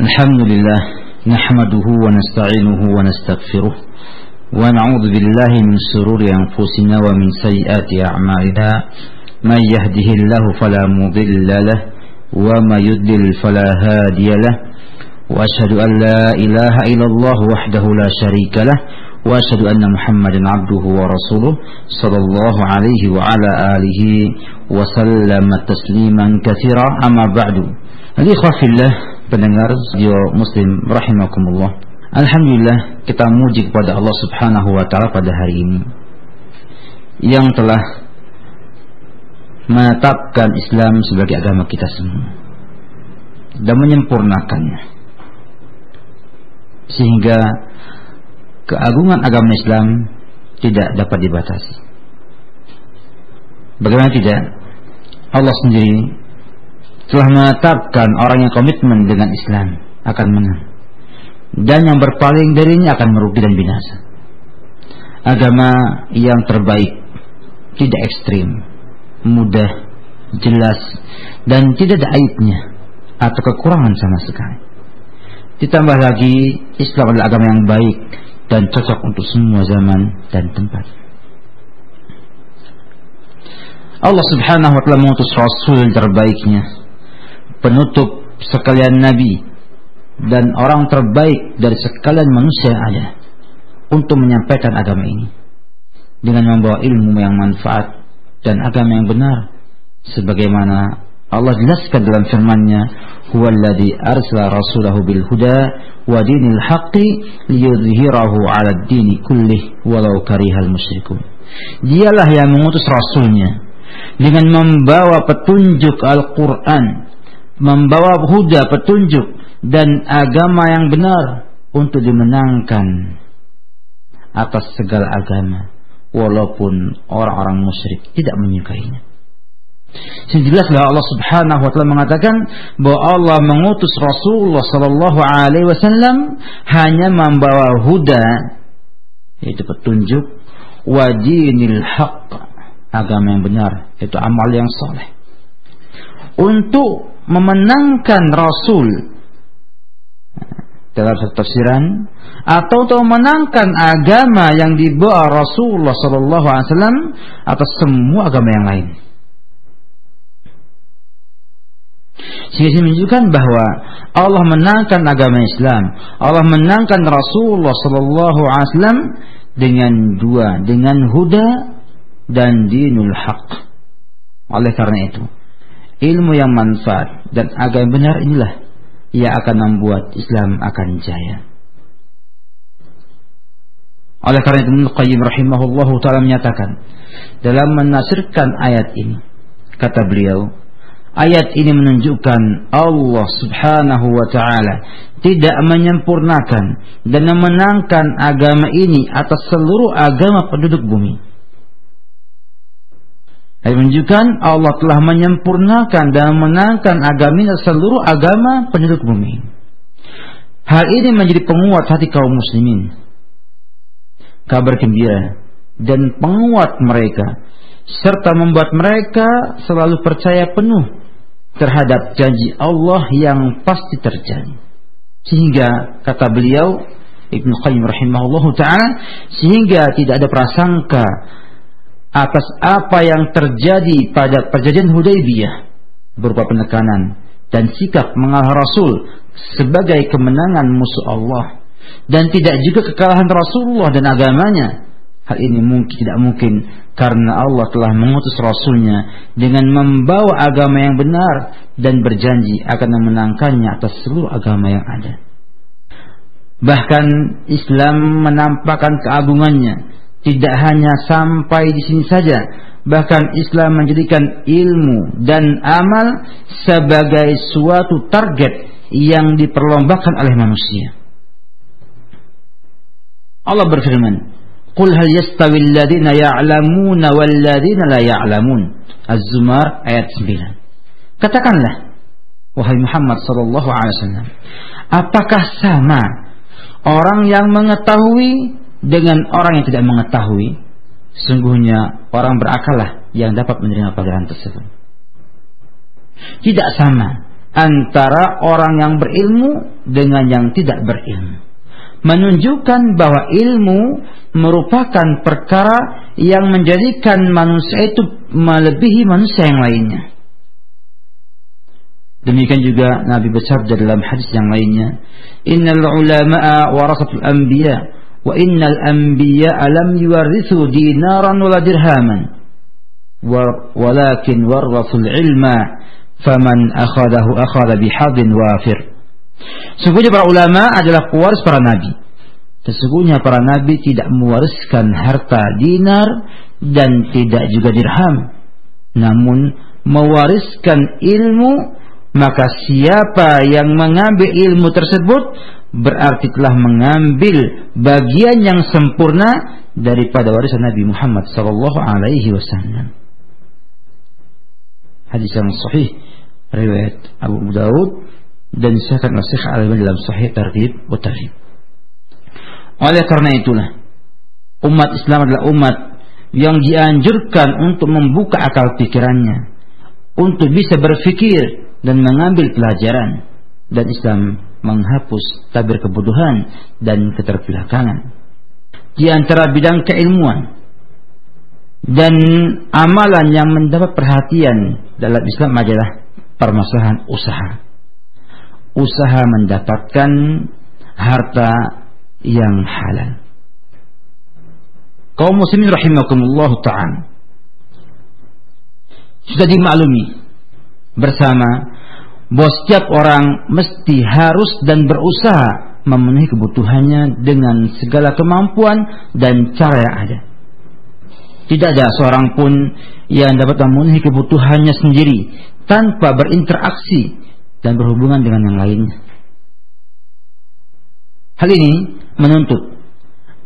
الحمد لله نحمده ونستعينه ونستغفره ونعوذ بالله من شرور أنفسنا ومن سيئات أعمالنا. من يهده الله فلا مضل له وما يضلل فلا هادي له. وأشهد أن لا إله إلا الله وحده لا شريك له. وأشهد أن محمدا عبده ورسوله صلى الله عليه وعلى آله وسلم تسليما كثيرا. أما بعد الإخوة في الله pendengar radio muslim rahimakumullah. Alhamdulillah kita muji kepada Allah subhanahu wa ta'ala pada hari ini. Yang telah menetapkan Islam sebagai agama kita semua dan menyempurnakannya. Sehingga keagungan agama Islam tidak dapat dibatasi. Bagaimana tidak? Allah sendiri telah menetapkan orang yang komitmen dengan Islam akan menang. Dan yang berpaling darinya akan merugi dan binasa. Agama yang terbaik tidak ekstrim mudah jelas dan tidak ada aibnya atau kekurangan sama sekali. Ditambah lagi Islam adalah agama yang baik dan cocok untuk semua zaman dan tempat. Allah subhanahu wa ta'ala mengutus Rasul terbaiknya penutup sekalian nabi dan orang terbaik dari sekalian manusia ada untuk menyampaikan agama ini. Dengan membawa ilmu yang manfaat dan agama yang benar sebagaimana Allah jelaskan dalam firman-Nya huwallazi arsala rasulahu bil huda wa dinil haqqi liyudhhirahu 'ala ad-dini kullih walau karihal musyrikun. Dialah yang mengutus rasulnya dengan membawa petunjuk Al-Qur'an membawa huda petunjuk dan agama yang benar untuk dimenangkan atas segala agama walaupun orang-orang musyrik tidak menyukainya. Sejelaslah Allah Subhanahu wa taala mengatakan bahwa Allah mengutus Rasulullah sallallahu alaihi wasallam hanya membawa huda yaitu petunjuk wa dinil haqq agama yang benar yaitu amal yang soleh untuk memenangkan Rasul dalam satu tafsiran atau untuk memenangkan agama yang dibawa Rasulullah Sallallahu Alaihi Wasallam atas semua agama yang lain. Sehingga menunjukkan bahwa Allah menangkan agama Islam, Allah menangkan Rasulullah Sallallahu Alaihi Wasallam dengan dua, dengan huda dan dinul haq. Oleh karena itu, ilmu yang manfaat dan agama benar inilah yang akan membuat Islam akan jaya. Oleh karena itu Ibnu Qayyim rahimahullah taala menyatakan dalam menasirkan ayat ini kata beliau ayat ini menunjukkan Allah Subhanahu wa taala tidak menyempurnakan dan memenangkan agama ini atas seluruh agama penduduk bumi Ayat menunjukkan Allah telah menyempurnakan dan menangkan agama seluruh agama penduduk bumi. Hal ini menjadi penguat hati kaum muslimin. Kabar gembira dan penguat mereka serta membuat mereka selalu percaya penuh terhadap janji Allah yang pasti terjadi. Sehingga kata beliau Ibnu Qayyim rahimahullah taala sehingga tidak ada prasangka atas apa yang terjadi pada perjanjian Hudaybiyah berupa penekanan dan sikap mengalah Rasul sebagai kemenangan musuh Allah dan tidak juga kekalahan Rasulullah dan agamanya. Hal ini mungkin tidak mungkin karena Allah telah mengutus Rasulnya dengan membawa agama yang benar dan berjanji akan memenangkannya atas seluruh agama yang ada. Bahkan Islam menampakkan keagungannya tidak hanya sampai di sini saja bahkan Islam menjadikan ilmu dan amal sebagai suatu target yang diperlombakan oleh manusia. Allah berfirman Qul hal yastawi alladhina ya'lamuna wal ladhina la ya'lamun? Az-Zumar ayat 9 Katakanlah wahai Muhammad sallallahu alaihi wasallam apakah sama orang yang mengetahui dengan orang yang tidak mengetahui, sungguhnya orang berakallah yang dapat menerima pelajaran tersebut. Tidak sama antara orang yang berilmu dengan yang tidak berilmu. Menunjukkan bahwa ilmu merupakan perkara yang menjadikan manusia itu melebihi manusia yang lainnya. Demikian juga Nabi bersabda dalam hadis yang lainnya, "Innal ulama'a warasatul anbiya wa innal anbiya lam yuwarithu dinaran wala dirhaman." walakin warrasul ilma faman akhadahu akhadha bihadin wafir. Sesungguhnya para ulama adalah pewaris para nabi. Sesungguhnya para nabi tidak mewariskan harta dinar dan tidak juga dirham. Namun mewariskan ilmu maka siapa yang mengambil ilmu tersebut berarti telah mengambil bagian yang sempurna daripada warisan Nabi Muhammad sallallahu alaihi wasallam hadis yang sahih riwayat Abu Daud dan disahkan oleh Syekh al dalam Sahih Targhib wa Tarhib. Oleh karena itulah umat Islam adalah umat yang dianjurkan untuk membuka akal pikirannya untuk bisa berfikir dan mengambil pelajaran dan Islam menghapus tabir kebodohan dan keterbelakangan. Di antara bidang keilmuan dan amalan yang mendapat perhatian dalam Islam adalah permasalahan usaha. Usaha mendapatkan harta yang halal. Kaum muslimin rahimakumullah ta'ala. Sudah dimaklumi bersama bahwa setiap orang mesti harus dan berusaha memenuhi kebutuhannya dengan segala kemampuan dan cara yang ada. Tidak ada seorang pun yang dapat memenuhi kebutuhannya sendiri tanpa berinteraksi dan berhubungan dengan yang lainnya. Hal ini menuntut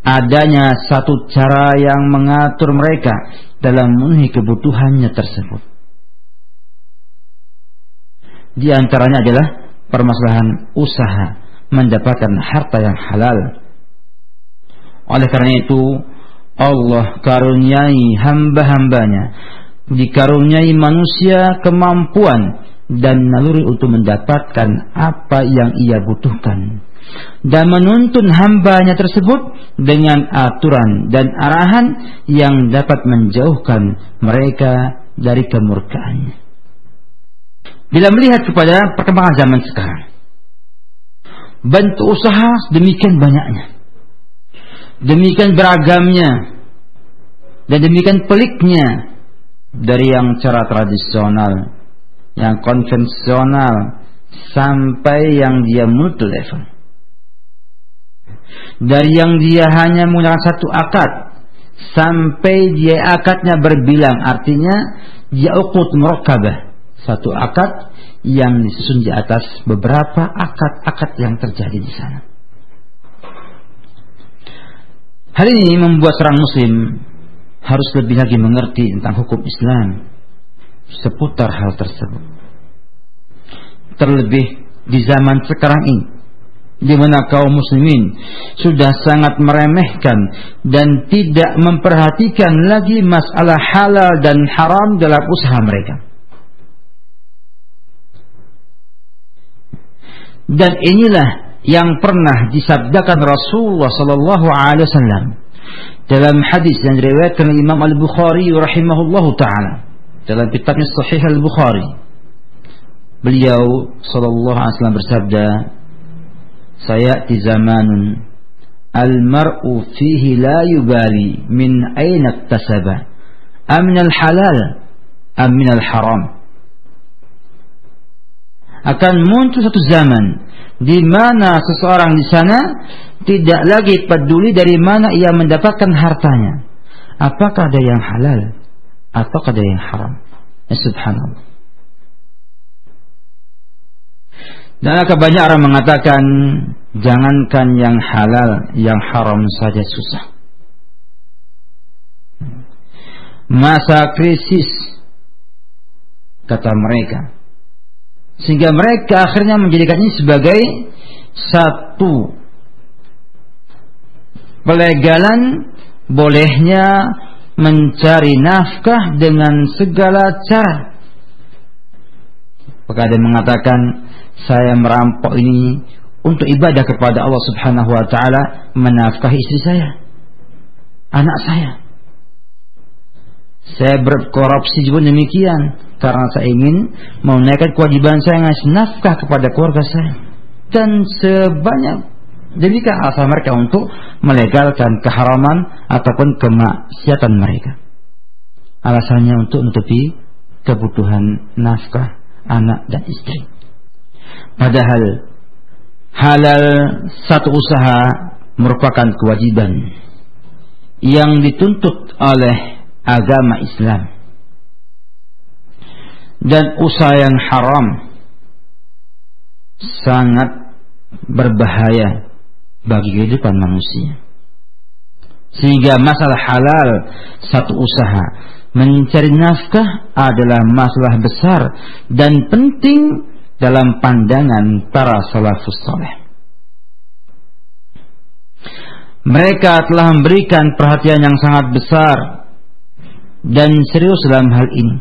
adanya satu cara yang mengatur mereka dalam memenuhi kebutuhannya tersebut. Di antaranya adalah permasalahan usaha mendapatkan harta yang halal. Oleh karena itu, Allah karuniai hamba-hambanya dikaruniai manusia kemampuan dan naluri untuk mendapatkan apa yang ia butuhkan dan menuntun hambanya tersebut dengan aturan dan arahan yang dapat menjauhkan mereka dari kemurkaannya. Bila melihat kepada perkembangan zaman sekarang, bentuk usaha demikian banyaknya. Demikian beragamnya. Dan demikian peliknya dari yang cara tradisional yang konvensional sampai yang dia multi level. Dari yang dia hanya menggunakan satu akad sampai dia akadnya berbilang artinya dia ukut murakabah satu akad yang disusun di atas beberapa akad-akad yang terjadi di sana Hal ini membuat seorang muslim harus lebih lagi mengerti tentang hukum Islam seputar hal tersebut. Terlebih di zaman sekarang ini di mana kaum muslimin sudah sangat meremehkan dan tidak memperhatikan lagi masalah halal dan haram dalam usaha mereka. Dan inilah yang pernah disabdakan Rasulullah sallallahu alaihi wasallam dalam hadis yang diriwayatkan Imam Al-Bukhari rahimahullahu taala dalam kitabnya Sahih Al-Bukhari. Beliau sallallahu alaihi wasallam bersabda sayati zamanun al-mar'u fihi la yubali min aina iktasaba am min al-halal am min al-haram akan muncul satu zaman di mana seseorang di sana tidak lagi peduli dari mana ia mendapatkan hartanya. Apakah ada yang halal atau ada yang haram? Ya, subhanallah. Dan akan banyak orang mengatakan jangankan yang halal, yang haram saja susah. Masa krisis kata mereka sehingga mereka akhirnya menjadikan ini sebagai satu pelegalan bolehnya mencari nafkah dengan segala cara Maka ada mengatakan saya merampok ini untuk ibadah kepada Allah Subhanahu wa taala menafkahi istri saya, anak saya. Saya berkorupsi juga demikian karena saya ingin menunaikan kewajiban saya ngasih nafkah kepada keluarga saya. Dan sebanyak demikian asal mereka untuk melegalkan keharaman ataupun kemaksiatan mereka. Alasannya untuk menutupi kebutuhan nafkah anak dan istri. Padahal halal satu usaha merupakan kewajiban yang dituntut oleh agama Islam. Dan usaha yang haram sangat berbahaya bagi kehidupan manusia. Sehingga masalah halal satu usaha mencari nafkah adalah masalah besar dan penting dalam pandangan para salafus saleh. Mereka telah memberikan perhatian yang sangat besar dan serius dalam hal ini.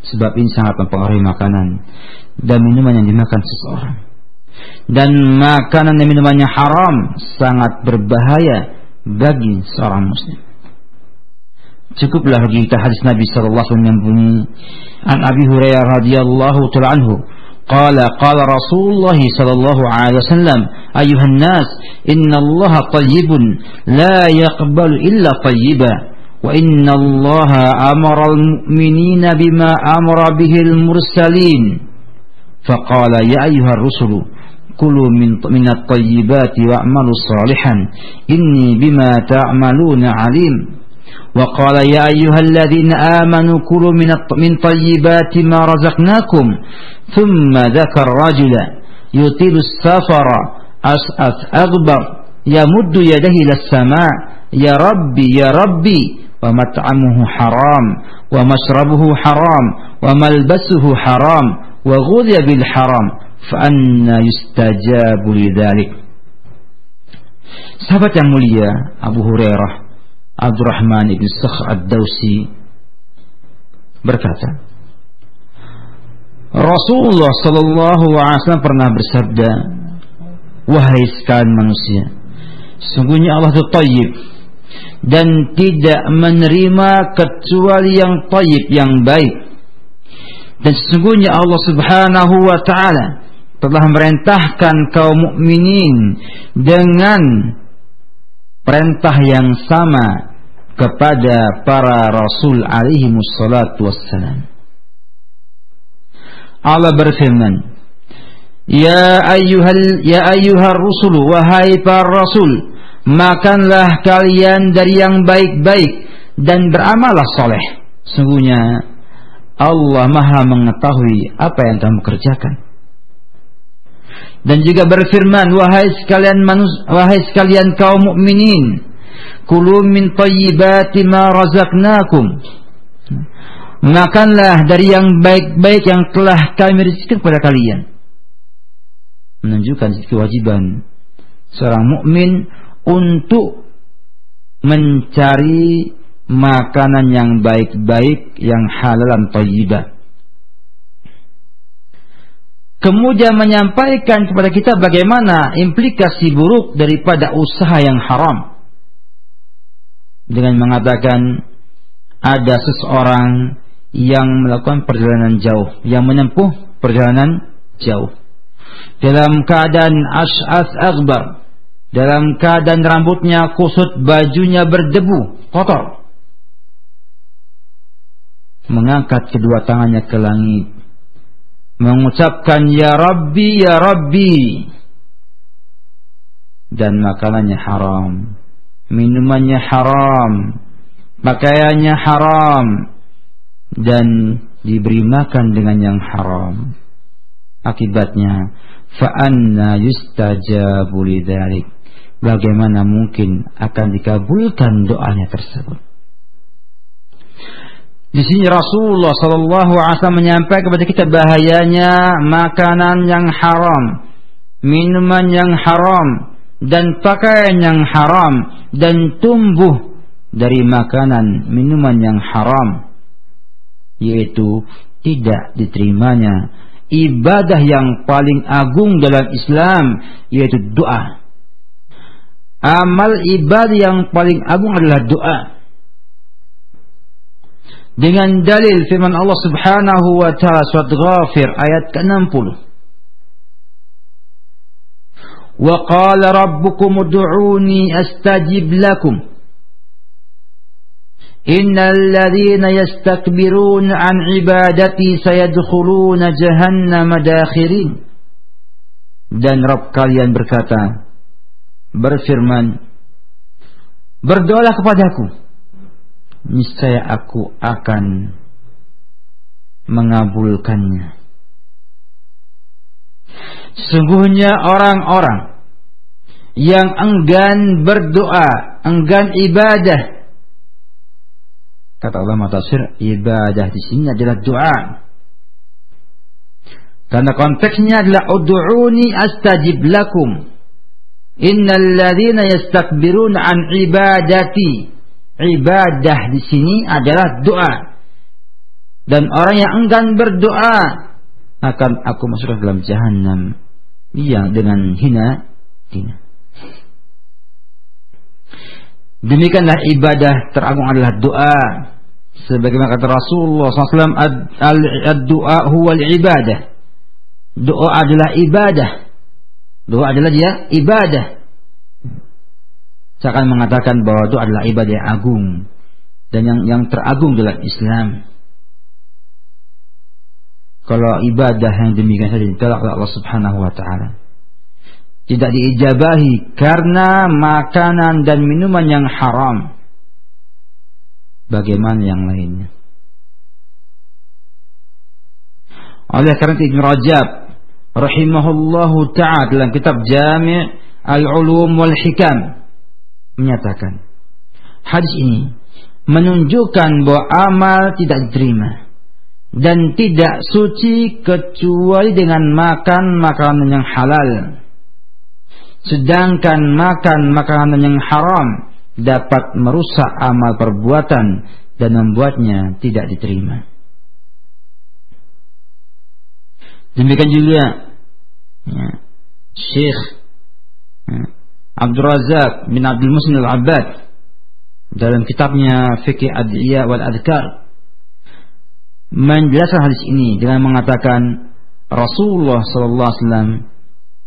Sebab ini sangat mempengaruhi makanan dan minuman yang dimakan seseorang. Dan makanan dan minumannya haram sangat berbahaya bagi seorang muslim. Cukuplah bagi kita hadis Nabi wasallam yang bunyi an Abi Hurairah radhiyallahu taala anhu قال قال رسول الله صلى الله عليه وسلم أيها الناس إن الله طيب لا يقبل إلا طيبا وإن الله أمر المؤمنين بما أمر به المرسلين. فقال يا أيها الرسل كلوا من من الطيبات واعملوا صالحا إني بما تعملون عليم. وقال يا أيها الذين آمنوا كلوا من من طيبات ما رزقناكم. ثم ذكر رجلا يطيل السفر. أسأف أغبر. يمد يده إلى السماء. يا ربي يا ربي. ومطعمه حرام. ومشربه حرام. وملبسه حرام. وغذي بالحرام. فأنا يستجاب لذلك. Sahabat yang mulia Abu Hurairah. Abdurrahman ibn Sakhr ad-Dawsi berkata Rasulullah sallallahu alaihi wasallam pernah bersabda wahai sekalian manusia sungguhnya Allah itu tayyib dan tidak menerima kecuali yang tayyib yang baik. Dan sesungguhnya Allah Subhanahu wa taala telah merintahkan kaum mukminin dengan perintah yang sama kepada para rasul alaihi wassalatu wassalam. Allah berfirman, Ya ayyuhal ya ayyuhar rusul wahai para rasul, makanlah kalian dari yang baik-baik dan beramallah soleh. Sungguhnya Allah Maha mengetahui apa yang kamu kerjakan. Dan juga berfirman, wahai sekalian manus, wahai sekalian kaum mukminin, Kulu min tayyibati ma razaqnakum. Makanlah dari yang baik-baik yang telah kami rezekikan kepada kalian. Menunjukkan kewajiban seorang mukmin untuk mencari makanan yang baik-baik yang halal dan tayyibah. Kemudian menyampaikan kepada kita bagaimana implikasi buruk daripada usaha yang haram dengan mengatakan ada seseorang yang melakukan perjalanan jauh, yang menempuh perjalanan jauh. Dalam keadaan as'as akbar, dalam keadaan rambutnya kusut, bajunya berdebu, kotor. Mengangkat kedua tangannya ke langit, mengucapkan ya Rabbi ya Rabbi dan makanannya haram minumannya haram, pakaiannya haram, dan diberi makan dengan yang haram. Akibatnya, fa'anna yustajabu lidzalik. Bagaimana mungkin akan dikabulkan doanya tersebut? Di sini Rasulullah Shallallahu Alaihi Wasallam menyampaikan kepada kita bahayanya makanan yang haram, minuman yang haram, dan pakaian yang haram dan tumbuh dari makanan minuman yang haram yaitu tidak diterimanya ibadah yang paling agung dalam Islam yaitu doa. Amal ibadah yang paling agung adalah doa. Dengan dalil firman Allah Subhanahu wa taala surat Ghafir ayat ke-60. وقال ربكم ادعوني استجب لكم ان الذين يستكبرون عن عبادتي سيدخلون جهنم داخرين dan Rabb kalian berkata berfirman berdoalah kepadaku niscaya aku akan mengabulkannya. Sesungguhnya orang-orang yang enggan berdoa enggan ibadah Kata ulama tafsir, ibadah di sini adalah doa. Karena konteksnya adalah ud'uni astajib lakum. Innal ladzina yastakbiruna an ibadati. Ibadah di sini adalah doa. Dan orang yang enggan berdoa akan aku masukkan dalam jahanam yang dengan hina hina. Demikianlah ibadah teragung adalah doa. Sebagaimana kata Rasulullah SAW, ad-doa huwa ibadah. Doa adalah ibadah. Doa adalah dia ibadah. Saya akan mengatakan bahwa doa adalah ibadah yang agung dan yang yang teragung dalam Islam. Kalau ibadah yang demikian saja ditolak oleh Allah Subhanahu wa taala tidak diijabahi karena makanan dan minuman yang haram. Bagaimana yang lainnya? Oleh karena itu Ibn Rajab rahimahullahu ta'ala dalam kitab Jami' Al-Ulum wal Hikam menyatakan hadis ini menunjukkan bahwa amal tidak diterima dan tidak suci kecuali dengan makan makanan yang halal Sedangkan makan makanan yang haram dapat merusak amal perbuatan dan membuatnya tidak diterima. Demikian juga ya, Syekh ya, Abdul Razak bin Abdul Muslim Al-Abbad dalam kitabnya Fikih Adiyah wal Adhkar menjelaskan hadis ini dengan mengatakan Rasulullah sallallahu alaihi wasallam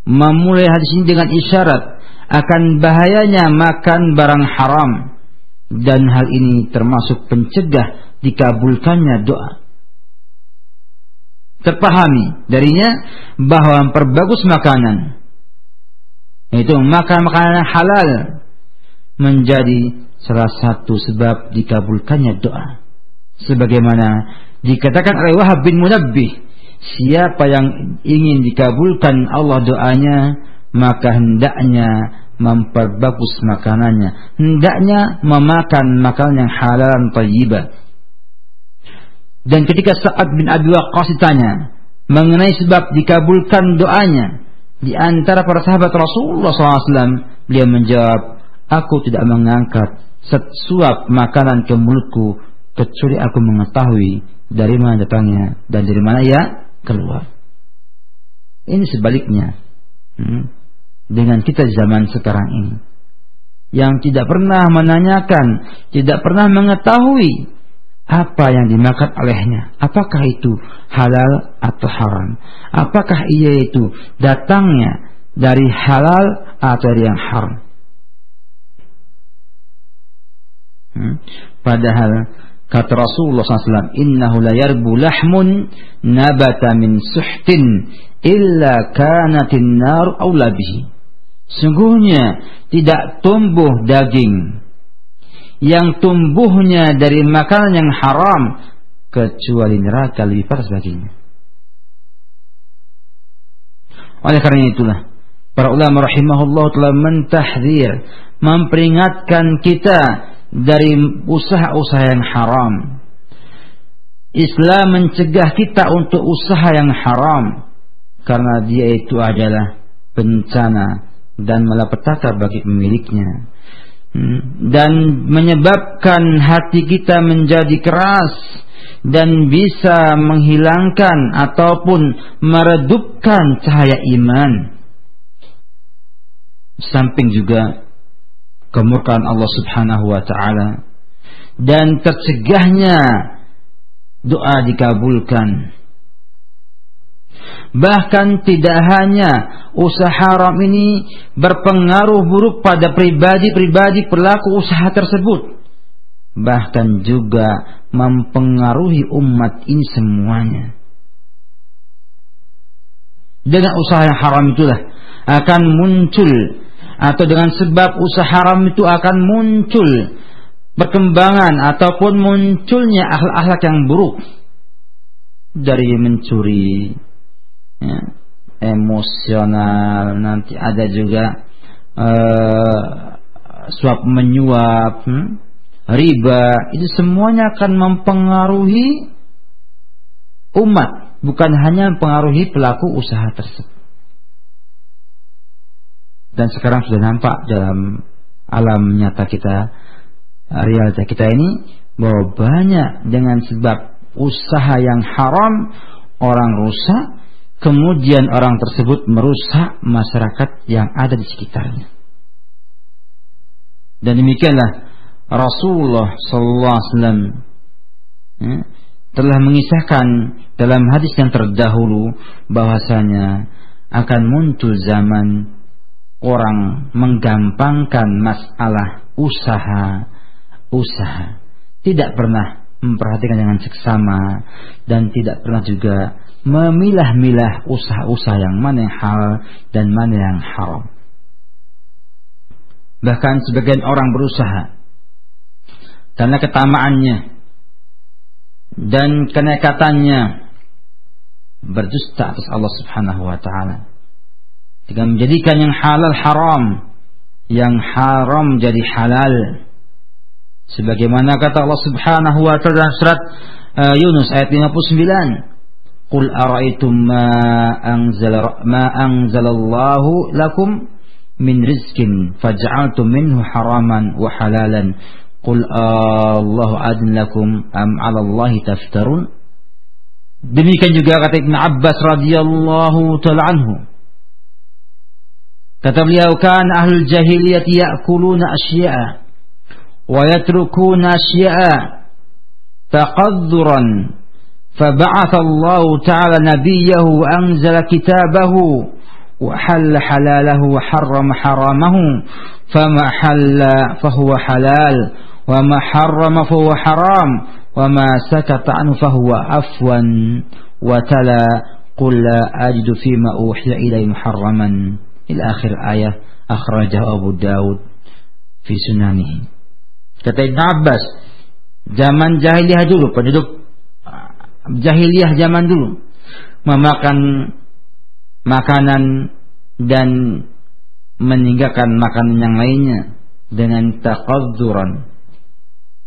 memulai hadis ini dengan isyarat akan bahayanya makan barang haram dan hal ini termasuk pencegah dikabulkannya doa. Terpahami darinya bahwa memperbagus makanan itu makan makanan halal menjadi salah satu sebab dikabulkannya doa. Sebagaimana dikatakan oleh Wahab bin Munabbih siapa yang ingin dikabulkan Allah doanya maka hendaknya memperbagus makanannya. Hendaknya memakan makanan yang halal dan thayyibah dan ketika Sa'ad bin Abi Waqqas ditanya mengenai sebab dikabulkan doanya di antara para sahabat Rasulullah SAW beliau menjawab aku tidak mengangkat sesuap makanan ke mulutku kecuali aku mengetahui dari mana datangnya dan dari mana ya keluar. Ini sebaliknya hmm, dengan kita zaman sekarang ini yang tidak pernah menanyakan, tidak pernah mengetahui apa yang dimakan olehnya. Apakah itu halal atau haram? Apakah ia itu datangnya dari halal atau dari yang haram? Hmm? Padahal Kata Rasulullah SAW, Innahu la yarbu lahmun nabata min suhtin illa kanatin nar awla bihi. Sungguhnya tidak tumbuh daging yang tumbuhnya dari makanan yang haram kecuali neraka lebih panas baginya. Oleh karena itulah para ulama rahimahullah telah mentahdir memperingatkan kita dari usaha-usaha yang haram. Islam mencegah kita untuk usaha yang haram karena dia itu adalah bencana dan malapetaka bagi pemiliknya hmm. dan menyebabkan hati kita menjadi keras dan bisa menghilangkan ataupun meredupkan cahaya iman. Samping juga kemurkaan Allah Subhanahu wa taala dan tercegahnya doa dikabulkan. Bahkan tidak hanya usaha haram ini berpengaruh buruk pada pribadi-pribadi pelaku usaha tersebut. Bahkan juga mempengaruhi umat ini semuanya. Dengan usaha yang haram itulah akan muncul atau dengan sebab usaha haram itu akan muncul perkembangan ataupun munculnya akhlak-akhlak yang buruk dari mencuri ya, emosional nanti ada juga uh, suap menyuap hmm, riba itu semuanya akan mempengaruhi umat bukan hanya mempengaruhi pelaku usaha tersebut dan sekarang sudah nampak dalam alam nyata kita realita kita ini bahwa banyak dengan sebab usaha yang haram orang rusak kemudian orang tersebut merusak masyarakat yang ada di sekitarnya. Dan demikianlah Rasulullah sallallahu alaihi wasallam ya, telah mengisahkan dalam hadis yang terdahulu bahwasanya akan muncul zaman orang menggampangkan masalah usaha usaha. Tidak pernah memperhatikan dengan seksama dan tidak pernah juga memilah-milah usaha-usaha yang mana yang hal dan mana yang haram. Bahkan sebagian orang berusaha karena ketamaannya dan kenekatannya berdusta atas Allah Subhanahu wa taala. Dengan menjadikan yang halal haram, yang haram jadi halal. Sebagaimana kata Allah Subhanahu wa taala dalam surat uh, Yunus ayat 59 Qul ara'aytum ma anzala ma anzalallahu lakum min rizqin faj'altum minhu haraman wa halalan. Qul Allahu adn lakum am 'ala Allahi taftarun. Demikian juga kata Ibn Abbas radhiyallahu taala anhu Kata beliau kan ahlul jahiliyah ya'kuluna asya'a ويتركون أشياء تقذرا فبعث الله تعالى نبيه وأنزل كتابه وحل حلاله وحرم حرامه فما حل فهو حلال وما حرم فهو حرام وما سكت عنه فهو عفوا وتلا قل لا أجد فيما أوحي إلي محرما. ila akhir ayat akhrajahu Abu Daud fi sunanih kata Ibn Abbas zaman jahiliyah dulu penduduk ah, jahiliyah zaman dulu memakan makanan dan meninggalkan makanan yang lainnya dengan takadzuran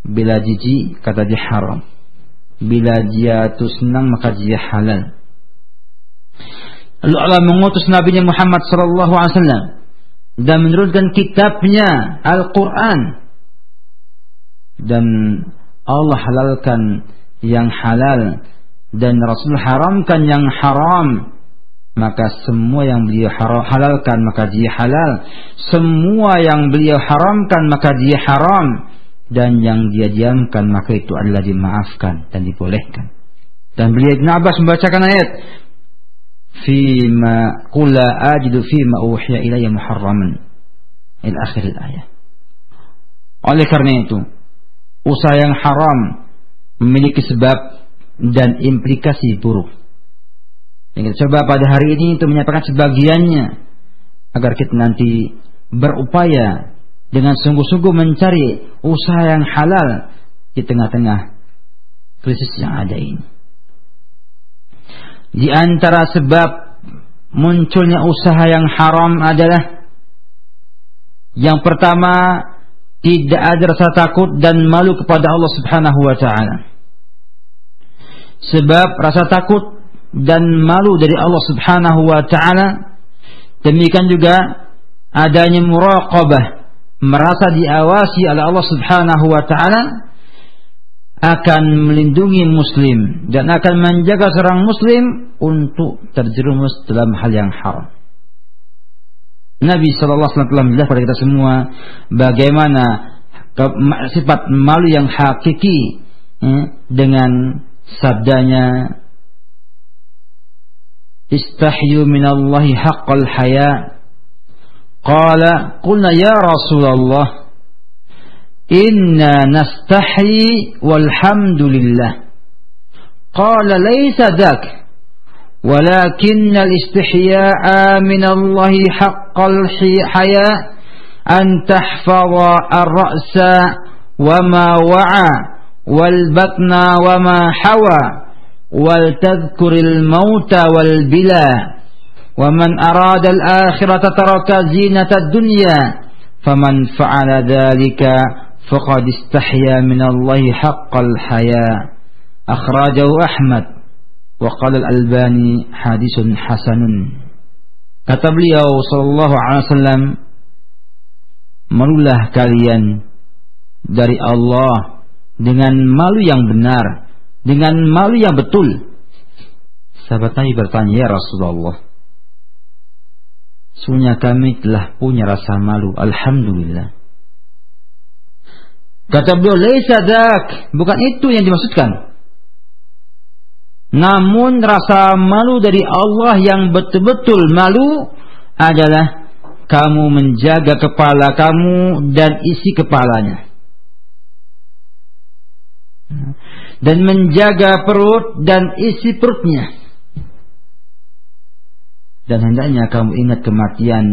bila jijik kata dia haram. Bila dia itu senang maka dia halal. Lalu Allah mengutus Nabi Muhammad sallallahu alaihi wasallam dan menurunkan kitabnya Al-Qur'an. Dan Allah halalkan yang halal dan Rasul haramkan yang haram. Maka semua yang beliau halalkan maka dia halal. Semua yang beliau haramkan maka dia haram. Dan yang dia diamkan maka itu adalah dimaafkan dan dibolehkan. Dan beliau Ibn Abbas membacakan ayat fima qula ajidu fima uhiya ilayya muharraman ila akhir ayat oleh karena itu usaha yang haram memiliki sebab dan implikasi buruk. Yang coba pada hari ini untuk menyampaikan sebagiannya agar kita nanti berupaya dengan sungguh-sungguh mencari usaha yang halal di tengah-tengah krisis yang ada ini. Di antara sebab munculnya usaha yang haram adalah yang pertama tidak ada rasa takut dan malu kepada Allah Subhanahu wa taala. Sebab rasa takut dan malu dari Allah Subhanahu wa taala demikian juga adanya muraqabah merasa diawasi oleh Allah Subhanahu wa taala akan melindungi muslim dan akan menjaga seorang muslim untuk terjerumus dalam hal yang haram. Nabi Shallallahu Alaihi Wasallam kepada kita semua bagaimana sifat malu yang hakiki eh, dengan sabdanya istahyu minallahi haqqal haya qala qulna ya Rasulullah inna nastahi walhamdulillah qala laysa dak ولكن الاستحياء من الله حق الحياء أن تحفظ الرأس وما وعى والبطن وما حوى ولتذكر الموت والبلا. ومن أراد الآخرة ترك زينة الدنيا فمن فعل ذلك فقد استحيا من الله حق haya أخرجه أحمد وقال الألباني حديث حسن. كتب لي kata beliau sallallahu alaihi wasallam malulah kalian dari Allah dengan malu yang benar dengan malu yang betul. Sahabat Nabi bertanya ya Rasulullah Sunya kami telah punya rasa malu Alhamdulillah. Kata beliau, "Laisa dak." Bukan itu yang dimaksudkan. Namun rasa malu dari Allah yang betul-betul malu adalah kamu menjaga kepala kamu dan isi kepalanya. Dan menjaga perut dan isi perutnya. Dan hendaknya kamu ingat kematian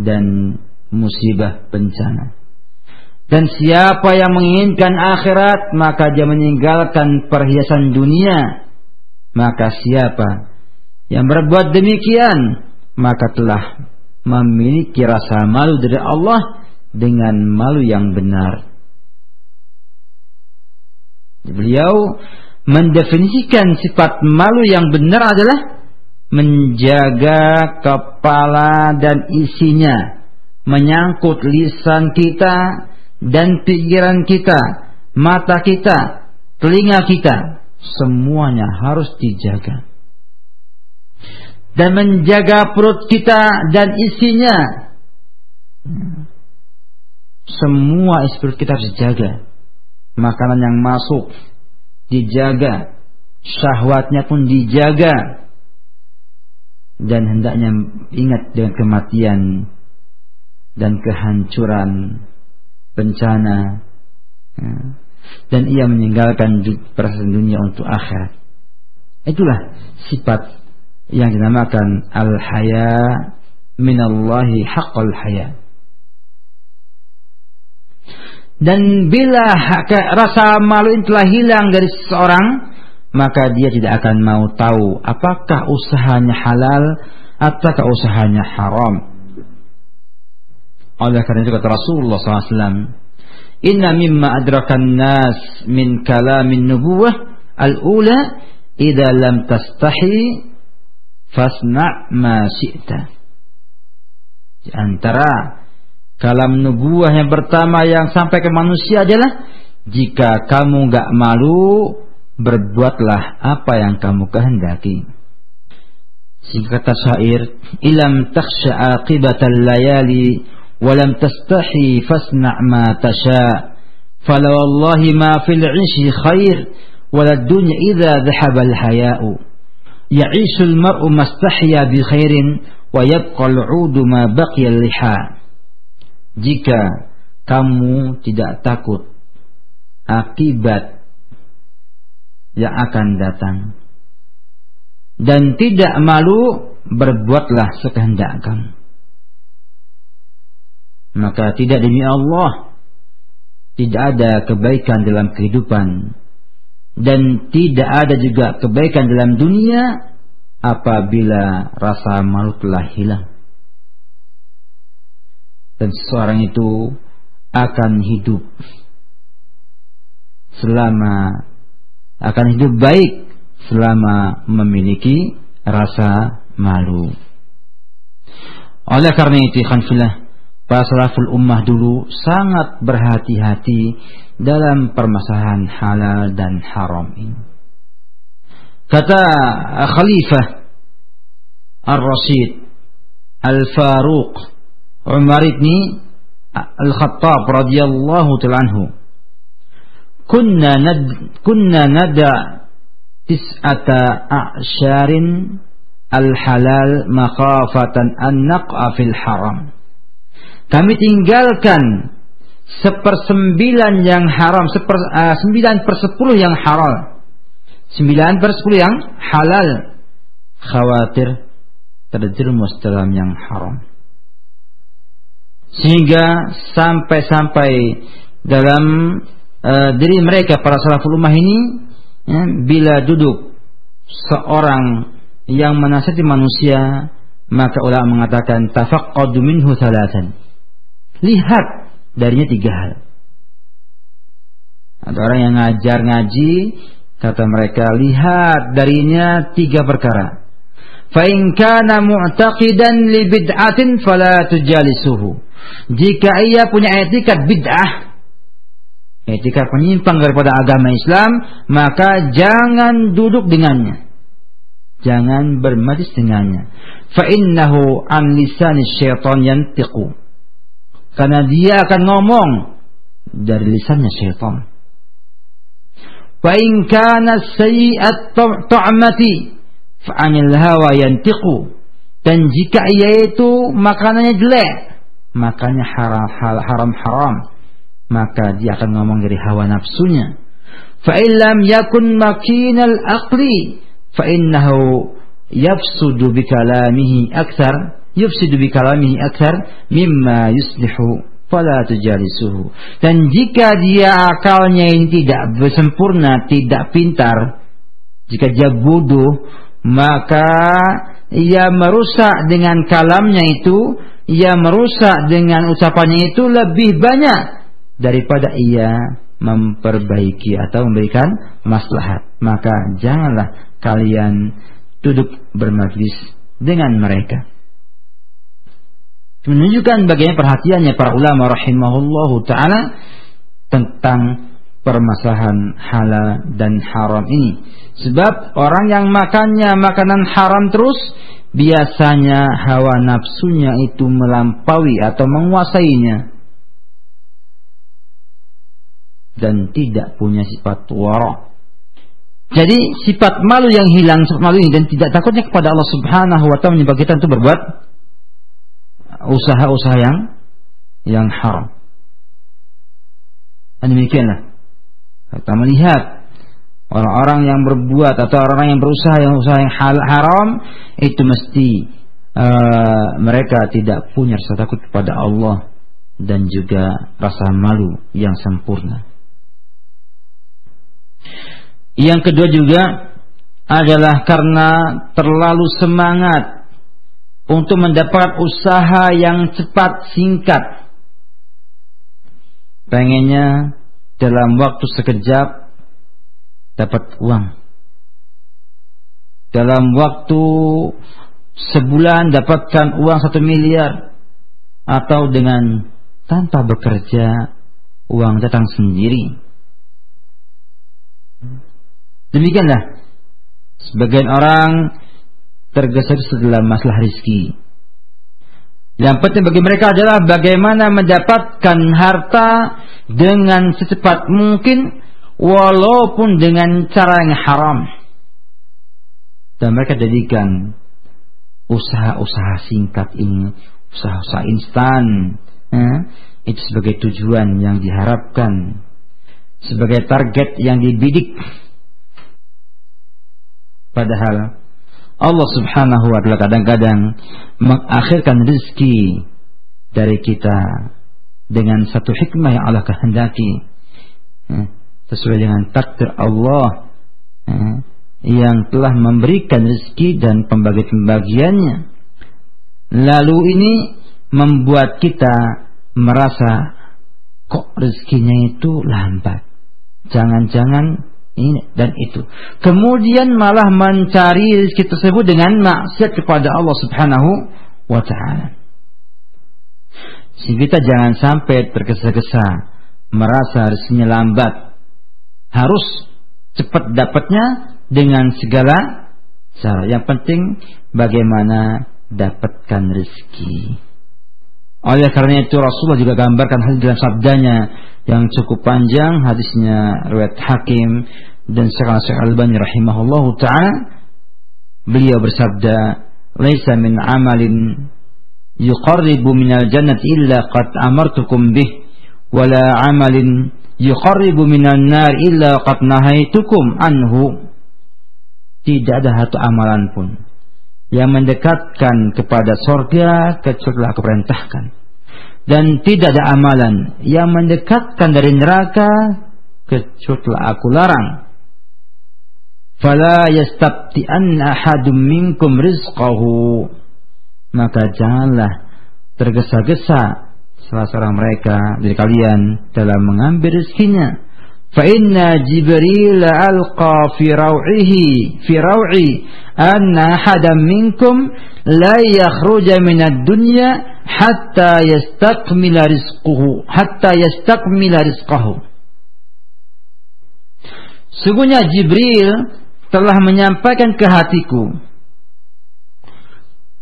dan musibah bencana. Dan siapa yang menginginkan akhirat maka dia meninggalkan perhiasan dunia. Maka siapa yang berbuat demikian maka telah memiliki rasa malu dari Allah dengan malu yang benar. Beliau mendefinisikan sifat malu yang benar adalah menjaga kepala dan isinya, menyangkut lisan kita, dan pikiran kita, mata kita, telinga kita, semuanya harus dijaga. Dan menjaga perut kita dan isinya. Semua isi perut kita harus dijaga. Makanan yang masuk dijaga, syahwatnya pun dijaga. Dan hendaknya ingat dengan kematian dan kehancuran bencana ya. dan ia meninggalkan perasaan dunia untuk akhirat. Itulah sifat yang dinamakan al-haya minallahi haqqal haya. Dan bila rasa malu ini telah hilang dari seseorang maka dia tidak akan mau tahu apakah usahanya halal ataukah usahanya haram oleh karena itu kata Rasulullah SAW, Inna mimma adrakan nas min kalamin nubuwah al-ula idza lam tastahi fasna' ma syi'ta. Di antara kalam nubuah yang pertama yang sampai ke manusia adalah jika kamu gak malu berbuatlah apa yang kamu kehendaki. Sehingga kata syair, ilam takhsha aqibatal layali ولم تستحي fasna' ما تشاء fala wallahi ma fil 'ishi khair wala dunya idza dhahaba al haya'u. Ya'ishu al mar'u mastahya bi khairin wa yabqa jika kamu tidak takut akibat yang akan datang dan tidak malu berbuatlah sekehendak kamu maka tidak demi Allah tidak ada kebaikan dalam kehidupan. Dan tidak ada juga kebaikan dalam dunia apabila rasa malu telah hilang. Dan seseorang itu akan hidup selama akan hidup baik selama memiliki rasa malu. Oleh karena itu khanfilah para salaful ummah dulu sangat berhati-hati dalam permasalahan halal dan haram ini. Kata Khalifah Ar-Rasyid Al-Faruq Umar ibn Al-Khattab radhiyallahu ta'ala anhu kunna nad kunna nada tis'ata a'syarin al-halal makhafatan an naq'a fil haram kami tinggalkan sepersembilan yang haram, seper, uh, sembilan per sepuluh yang halal, sembilan per sepuluh yang halal. Khawatir terjerumus dalam yang haram. Sehingga sampai-sampai dalam uh, diri mereka para salaful ummah ini ya, bila duduk seorang yang menasihati manusia maka ulama mengatakan tafaqqadu minhu thalathan lihat darinya tiga hal. Ada orang yang ngajar ngaji, kata mereka lihat darinya tiga perkara. Fa'in kana mu'taqidan li bid'atin fala tujalisuhu. Jika ia punya etikat bid'ah, etikat penyimpang daripada agama Islam, maka jangan duduk dengannya. Jangan bermajlis dengannya. Fa'innahu an lisan syaitan yantiqu karena dia akan ngomong dari lisannya syaitan. Wa in kana sayyi'at ta'mati fa'anil hawa yantiqu. Dan jika ia itu makanannya jelek, makannya haram haram haram, maka dia akan ngomong dari hawa nafsunya. Fa illam yakun makinal aqli fa innahu yafsudu bi kalamihi akthar yufsidu bi kalamihi akthar mimma yuslihu fala tujalisuhu. Dan jika dia akalnya ini tidak sempurna, tidak pintar, jika dia bodoh, maka ia merusak dengan kalamnya itu, ia merusak dengan ucapannya itu lebih banyak daripada ia memperbaiki atau memberikan maslahat. Maka janganlah kalian duduk bermajlis dengan mereka menunjukkan bagaimana perhatiannya para ulama rahimahullahu taala tentang permasalahan halal dan haram ini. Sebab orang yang makannya makanan haram terus biasanya hawa nafsunya itu melampaui atau menguasainya dan tidak punya sifat wara. Jadi sifat malu yang hilang sifat malu ini dan tidak takutnya kepada Allah Subhanahu wa taala menyebabkan kita untuk berbuat usaha-usaha yang yang haram. Dan demikianlah kita melihat orang-orang yang berbuat atau orang-orang yang berusaha yang usaha yang hal, haram itu mesti uh, mereka tidak punya rasa takut kepada Allah dan juga rasa malu yang sempurna. Yang kedua juga adalah karena terlalu semangat untuk mendapat usaha yang cepat singkat. Pengennya dalam waktu sekejap dapat uang. Dalam waktu sebulan dapatkan uang satu miliar atau dengan tanpa bekerja uang datang sendiri. Demikianlah sebagian orang tergesa-gesa dalam masalah rizki. Yang penting bagi mereka adalah bagaimana mendapatkan harta dengan secepat mungkin walaupun dengan cara yang haram. Dan mereka jadikan usaha-usaha singkat ini, usaha-usaha instan, eh, itu sebagai tujuan yang diharapkan, sebagai target yang dibidik. Padahal Allah subhanahu wa ta'ala kadang-kadang mengakhirkan rezeki dari kita dengan satu hikmah yang Allah kehendaki ya, sesuai dengan takdir Allah ya, yang telah memberikan rezeki dan pembagi-pembagiannya. Lalu ini membuat kita merasa kok rezekinya itu lambat. Jangan-jangan ini dan itu. Kemudian malah mencari rezeki tersebut dengan maksiat kepada Allah Subhanahu wa taala. Sehingga kita jangan sampai tergesa-gesa merasa rezekinya lambat. Harus cepat dapatnya dengan segala cara. Yang penting bagaimana dapatkan rezeki. Oleh karena itu Rasulullah juga gambarkan hal dalam sabdanya yang cukup panjang hadisnya riwayat Hakim dan sekarang Syekh Albani rahimahullahu taala beliau bersabda laisa min amalin yuqarribu minal jannati illa qad amartukum bih wala amalin yuqarribu minan nar illa qad nahaitukum anhu tidak ada satu amalan pun yang mendekatkan kepada sorga kecuali aku perintahkan. Dan tidak ada amalan yang mendekatkan dari neraka kecuali aku larang. Fala yastabti'an ahadum minkum rizqahu. Maka janganlah tergesa-gesa salah seorang mereka dari kalian dalam mengambil rezekinya فإن جبريل ألقى في روعه في روعي أن أحدا منكم لا يخرج من الدنيا حتى يستكمل رزقه حتى يستكمل رزقه Sungguhnya Jibril telah menyampaikan ke hatiku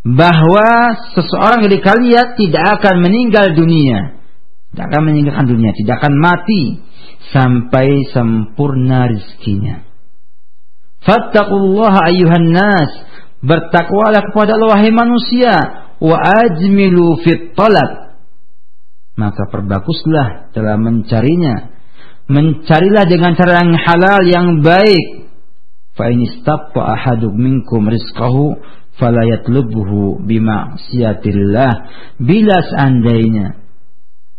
bahwa seseorang dari kalian tidak akan meninggal dunia, tidak akan meninggalkan dunia, tidak akan mati sampai sempurna rizkinya. Fattaqullaha ayuhan nas, bertakwalah kepada Allah wahai manusia, wa ajmilu fit talab. Maka perbaguslah dalam mencarinya. Mencarilah dengan cara yang halal yang baik. Fa in istaqqa ahadum minkum rizqahu fala yatlubuhu bima'siyatillah. Bila seandainya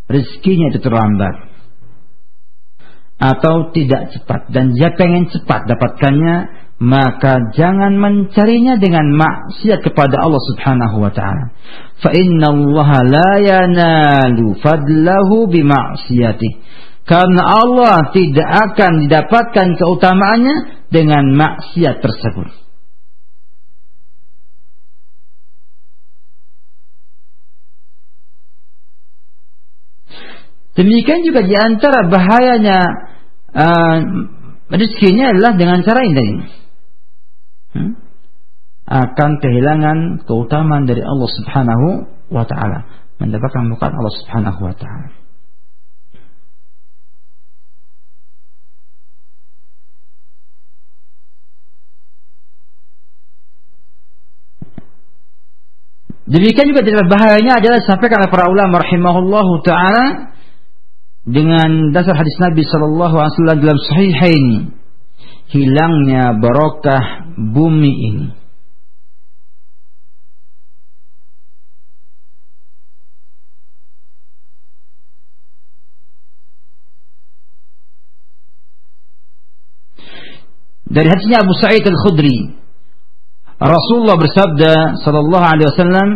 rezekinya itu terlambat atau tidak cepat dan dia pengen cepat dapatkannya maka jangan mencarinya dengan maksiat kepada Allah Subhanahu wa taala. Fa inna Allah la yanalu fadlahu bimaksiyati. Karena Allah tidak akan didapatkan keutamaannya dengan maksiat tersebut. Demikian juga di antara bahayanya uh, rezekinya adalah dengan cara ini. Hmm? Akan kehilangan keutamaan dari Allah Subhanahu wa taala, mendapatkan bukan Allah Subhanahu wa taala. Demikian juga tidak bahayanya adalah sampaikan oleh para ulama rahimahullahu taala dengan dasar hadis Nabi Shallallahu Alaihi Wasallam dalam Sahihain hilangnya barokah bumi ini. Dari hadisnya Abu Sa'id Al-Khudri Rasulullah bersabda sallallahu alaihi wasallam,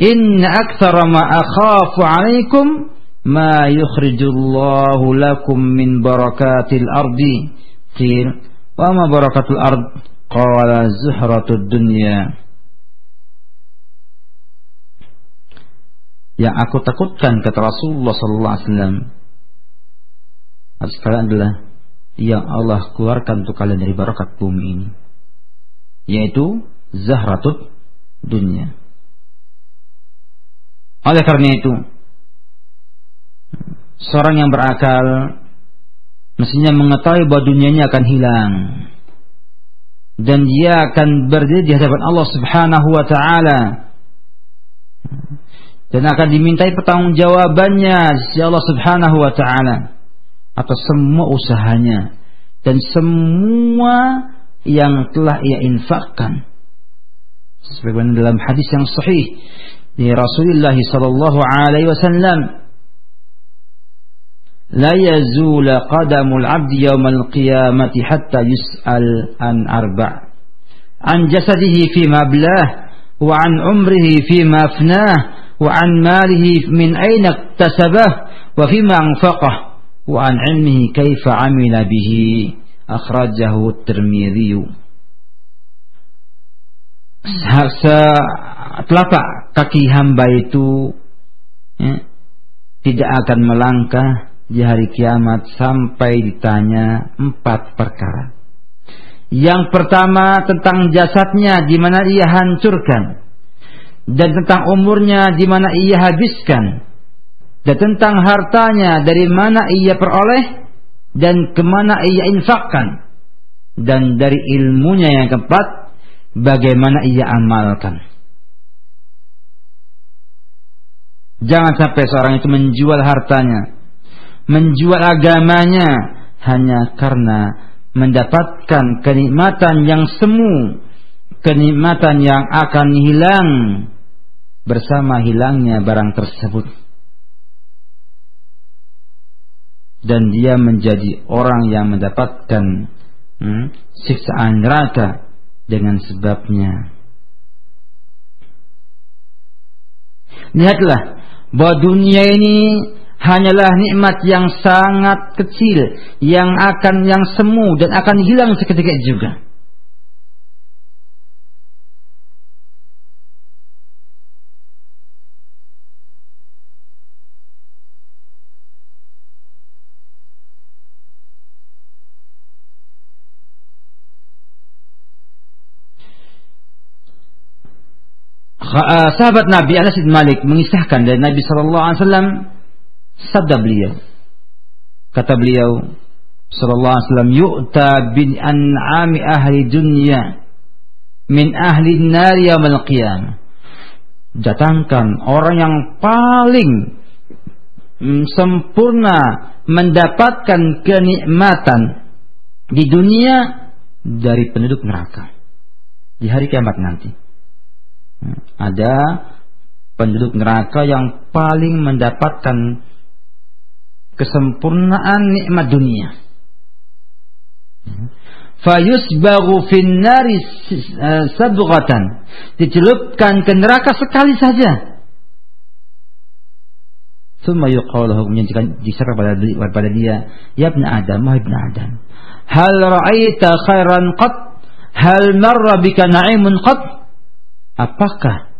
"Inna aktsara ma akhafu 'alaikum ma yukhrijullahu lakum min barakatil ardi. Qil wa ma barakatul ard? Qala zuhratud dunya. Yang aku takutkan kata Rasulullah sallallahu alaihi wasallam. Sekalian adalah yang Allah keluarkan untuk kalian dari barakat bumi ini. Yaitu zahratut dunia oleh karena itu seorang yang berakal mestinya mengetahui bahwa dunianya akan hilang. Dan dia akan berdiri di hadapan Allah Subhanahu wa taala. Dan akan dimintai pertanggungjawabannya sisi Allah Subhanahu wa taala atas semua usahanya dan semua yang telah ia infakkan. Sebagaimana dalam hadis yang sahih di Rasulullah sallallahu alaihi wasallam لا يزول قدم العبد يوم القيامة حتى يسأل عن أربع. عن جسده فيما بلاه وعن عمره فيما أفناه وعن ماله من أين اكتسبه وفيما أنفقه وعن علمه كيف عمل به. أخرجه الترمذي. telapak kaki hamba itu ya, tidak akan melangkah. Di hari kiamat sampai ditanya empat perkara. Yang pertama tentang jasadnya di mana ia hancurkan. Dan tentang umurnya di mana ia habiskan. Dan tentang hartanya dari mana ia peroleh. Dan ke mana ia infakkan. Dan dari ilmunya yang keempat bagaimana ia amalkan. Jangan sampai seorang itu menjual hartanya, menjual agamanya hanya karena mendapatkan kenikmatan yang semu, kenikmatan yang akan hilang bersama hilangnya barang tersebut. Dan dia menjadi orang yang mendapatkan hmm, siksaan neraka dengan sebabnya. Lihatlah bahwa dunia ini hanyalah nikmat yang sangat kecil yang akan yang semu dan akan hilang seketika juga. uh, sahabat Nabi Anas bin Malik mengisahkan dari Nabi Shallallahu Alaihi Wasallam sabda beliau. Kata beliau Sallallahu Alaihi Wasallam yu'ta bin an'ami ahli dunya min ahli nari yaumil qiyamah. Datangkan orang yang paling mm, sempurna mendapatkan kenikmatan di dunia dari penduduk neraka. Di hari kiamat nanti. Ada penduduk neraka yang paling mendapatkan kesempurnaan nikmat dunia. Fayusbagu finnari eh, sabghatan. Dicelupkan ke neraka sekali saja. Thumma yuqaluhu menyajikan diserah pada, pada dia, ya ibn Adam, wahai ibn Adam. Hal ra'aita khairan qat? Hal marra bika na'imun qat? Apakah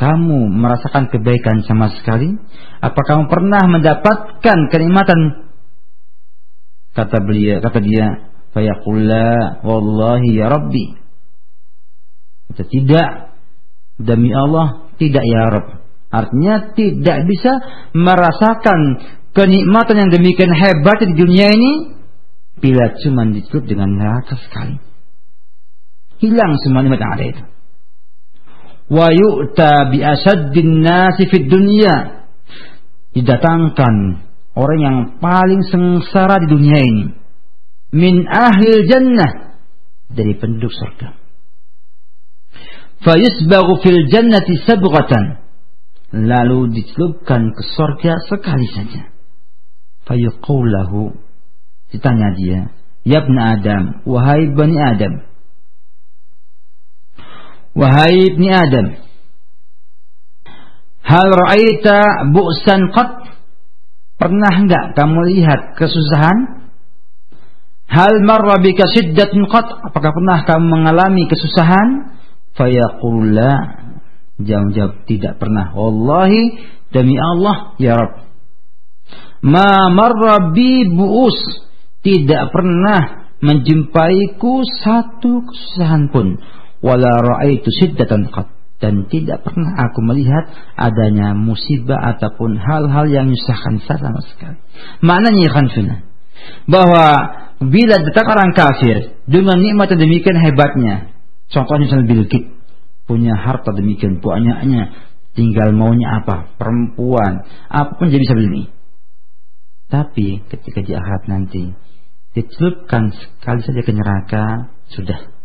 kamu merasakan kebaikan sama sekali? Apa kamu pernah mendapatkan kenikmatan? Kata beliau, kata dia, fayaqulla wallahi ya rabbi. Kata tidak demi Allah tidak ya Rabb. Artinya tidak bisa merasakan kenikmatan yang demikian hebat di dunia ini bila cuma ditutup dengan neraka sekali. Hilang semua nikmat yang ada itu wa yu'ta bi asaddin nasi fid dunya. Didatangkan orang yang paling sengsara di dunia ini. Min ahli jannah. Dari penduduk surga. Fayusbaghu fil jannati sabghatan. Lalu dicelupkan ke surga sekali saja. Fayuqullahu ditanya dia ya adam wahai bani adam Wahai ibni Adam. Hal ra'aita bu'san qat? Pernah enggak kamu lihat kesusahan? Hal marra bika syiddatun qat? Apakah pernah kamu mengalami kesusahan? Fayaqullah Jawab-jawab tidak pernah. Wallahi demi Allah ya Rabb Ma marra bi bu'us. Tidak pernah menjumpaiku satu kesusahan pun wala raaitu siddatan qat dan tidak pernah aku melihat adanya musibah ataupun hal-hal yang menyusahkan sama sekali. Maknanya khanfina bahwa bila datang orang kafir dengan nikmat demikian hebatnya, contohnya misalnya Gates punya harta demikian banyaknya, tinggal maunya apa, perempuan, apa pun jadi bisa beli. Tapi ketika di akhirat nanti dicelupkan sekali saja ke neraka, sudah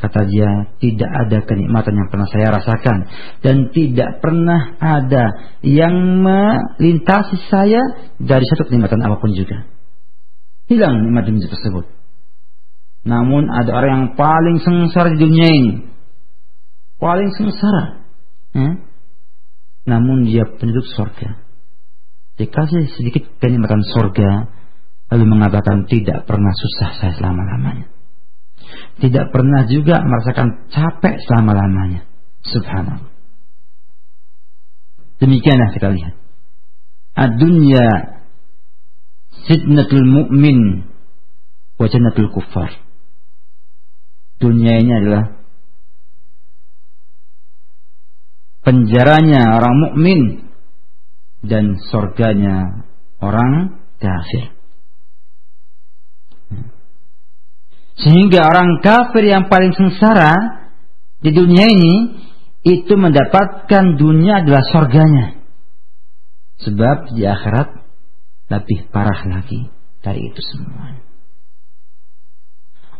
Kata dia, tidak ada kenikmatan yang pernah saya rasakan. Dan tidak pernah ada yang melintasi saya dari satu kenikmatan apa pun juga. Hilang nikmat dunia tersebut. Namun ada orang yang paling sengsara di dunia ini. Paling sengsara. Eh? Namun dia penduduk surga. Dikasih sedikit kenikmatan surga. Lalu mengatakan tidak pernah susah saya selama-lamanya tidak pernah juga merasakan capek selama-lamanya. Subhanallah. Demikianlah kita lihat. ad-dunya sitnatul mu'min wa jannatul kuffar. Dunia adalah penjaranya orang mukmin dan surganya orang kafir. Sehingga orang kafir yang paling sengsara di dunia ini itu mendapatkan dunia adalah surganya. Sebab di akhirat lebih parah lagi dari itu semua.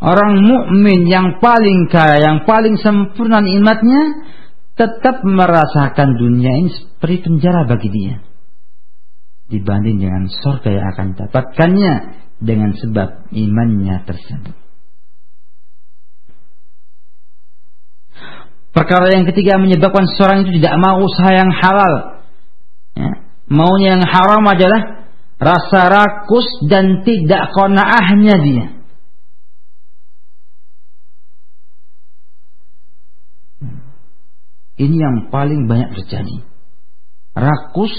Orang mukmin yang paling kaya, yang paling sempurna nikmatnya tetap merasakan dunia ini seperti penjara bagi dia. Dibanding dengan surga yang akan dapatkannya dengan sebab imannya tersebut. Perkara yang ketiga menyebabkan seorang itu tidak mau usaha yang halal. Ya. Maunya yang haram adalah rasa rakus dan tidak konaahnya dia. Ini yang paling banyak terjadi. Rakus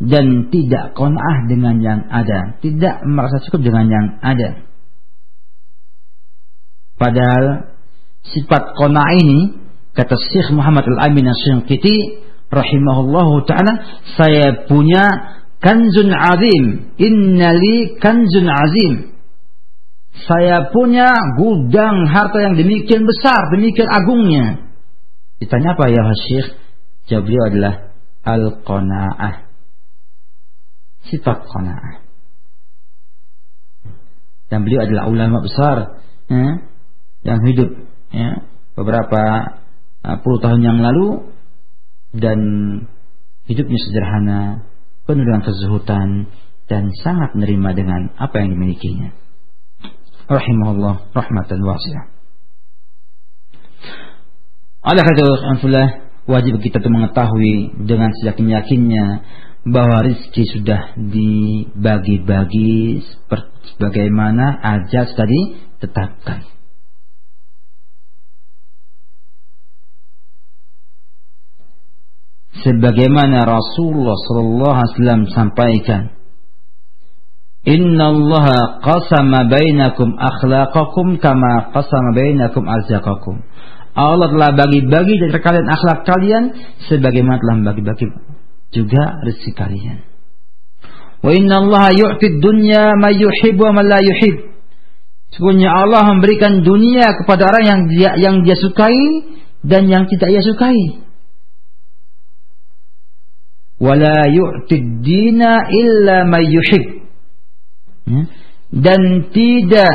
dan tidak kona'ah dengan yang ada. Tidak merasa cukup dengan yang ada. Padahal sifat kona'ah ini Kata Syekh Muhammad Al-Amin As-Shinqiti rahimahullahu taala, saya punya kanzun azim. Innali kanzun azim. Saya punya gudang harta yang demikian besar, demikian agungnya. Ditanya apa ya Syekh? Jawab beliau adalah al-qanaah. Sifat qanaah. Dan beliau adalah ulama besar ya, yang hidup ya, beberapa Uh, puluh tahun yang lalu dan hidupnya sederhana, penuh dengan kezuhutan dan sangat menerima dengan apa yang dimilikinya. Rahimahullah rahmatan wasi'ah. Karena itu, wajib kita untuk mengetahui dengan sejak yakinnya bahwa rizki sudah dibagi-bagi sebagaimana ajas tadi tetapkan. Sebagaimana Rasulullah sallallahu alaihi wasallam sampaikan Inna Allah qasama bainakum akhlaqakum kama qasama bainakum arzaqakum. Allah telah bagi-bagi dari kalian akhlak kalian sebagaimana telah bagi-bagi juga rezeki kalian. Wa inna Allah yu'ti dunya ma yuhibbu wa ma la yuhib. Sesungguhnya Allah memberikan dunia kepada orang yang dia yang dia sukai dan yang tidak ia sukai wala yu'tid dina illa may yuhib ya. dan tidak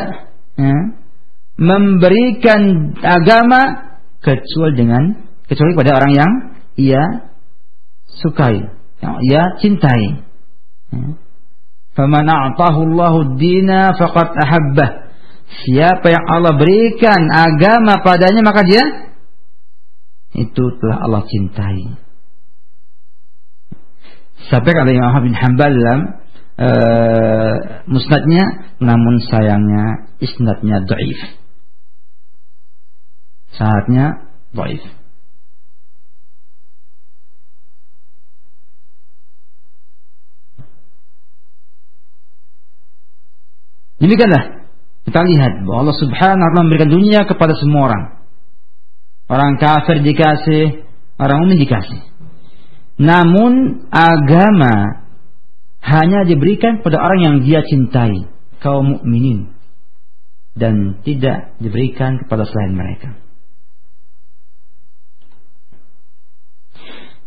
ya, memberikan agama kecuali dengan kecuali pada orang yang ia sukai yang ia cintai ya. faman a'tahu Allahu dina faqad ahabbah siapa yang Allah berikan agama padanya maka dia itu telah Allah cintai Sampai kata Imam Ahmad bin Hanbal dalam uh, musnadnya, namun sayangnya isnadnya dhaif. Saatnya dhaif. Demikianlah kita lihat bahwa Allah Subhanahu wa taala memberikan dunia kepada semua orang. Orang kafir dikasih, orang mukmin dikasih. Namun agama hanya diberikan pada orang yang dia cintai, kaum mukminin dan tidak diberikan kepada selain mereka.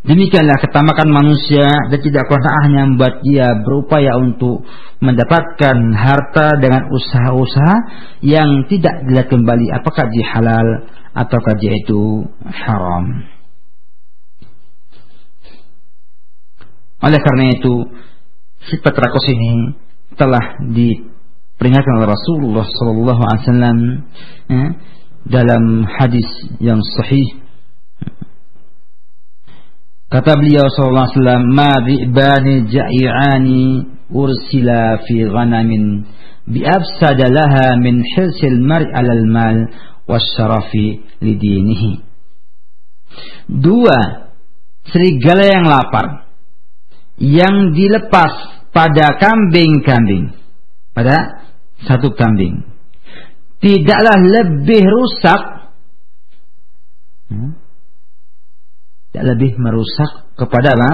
Demikianlah ketamakan manusia dan tidak hanya membuat dia berupaya untuk mendapatkan harta dengan usaha-usaha yang tidak dilihat kembali apakah dia halal ataukah dia itu haram. Oleh karena itu, sifat rakus ini telah diperingatkan oleh Rasulullah Sallallahu Alaihi Wasallam ya, dalam hadis yang sahih. Kata beliau Sallallahu Alaihi Wasallam, "Ma bi'bani ja'i'ani ursila fi ghanamin bi'afsada laha min hirsil mar'i 'alal mal wasyarafi lidinihi." Dua serigala yang lapar yang dilepas pada kambing-kambing, pada satu kambing, tidaklah lebih rusak, hmm, tidak lebih merusak kepada apa?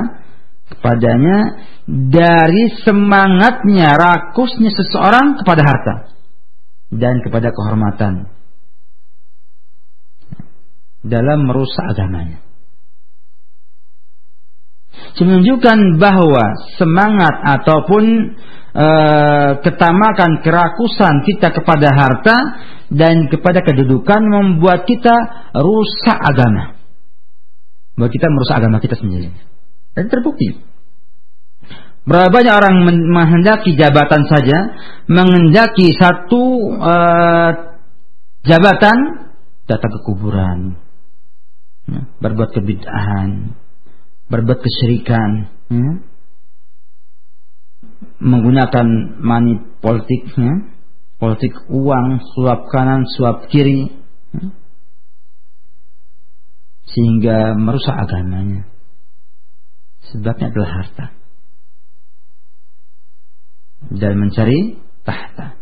Kepadanya dari semangatnya, rakusnya seseorang kepada harta dan kepada kehormatan. Dalam merusak agamanya menunjukkan bahwa semangat ataupun e, ketamakan kerakusan kita kepada harta dan kepada kedudukan membuat kita rusak agama. Bahwa kita merusak agama kita sendiri. Dan terbukti. Berapa banyak orang menghendaki jabatan saja, menghendaki satu e, jabatan, datang ke kuburan, ya, berbuat kebid'ahan, berbuat kesyirikan, ya? menggunakan money politik, ya? politik uang, suap kanan, suap kiri, ya? sehingga merusak agamanya. Sebabnya adalah harta dan mencari tahta.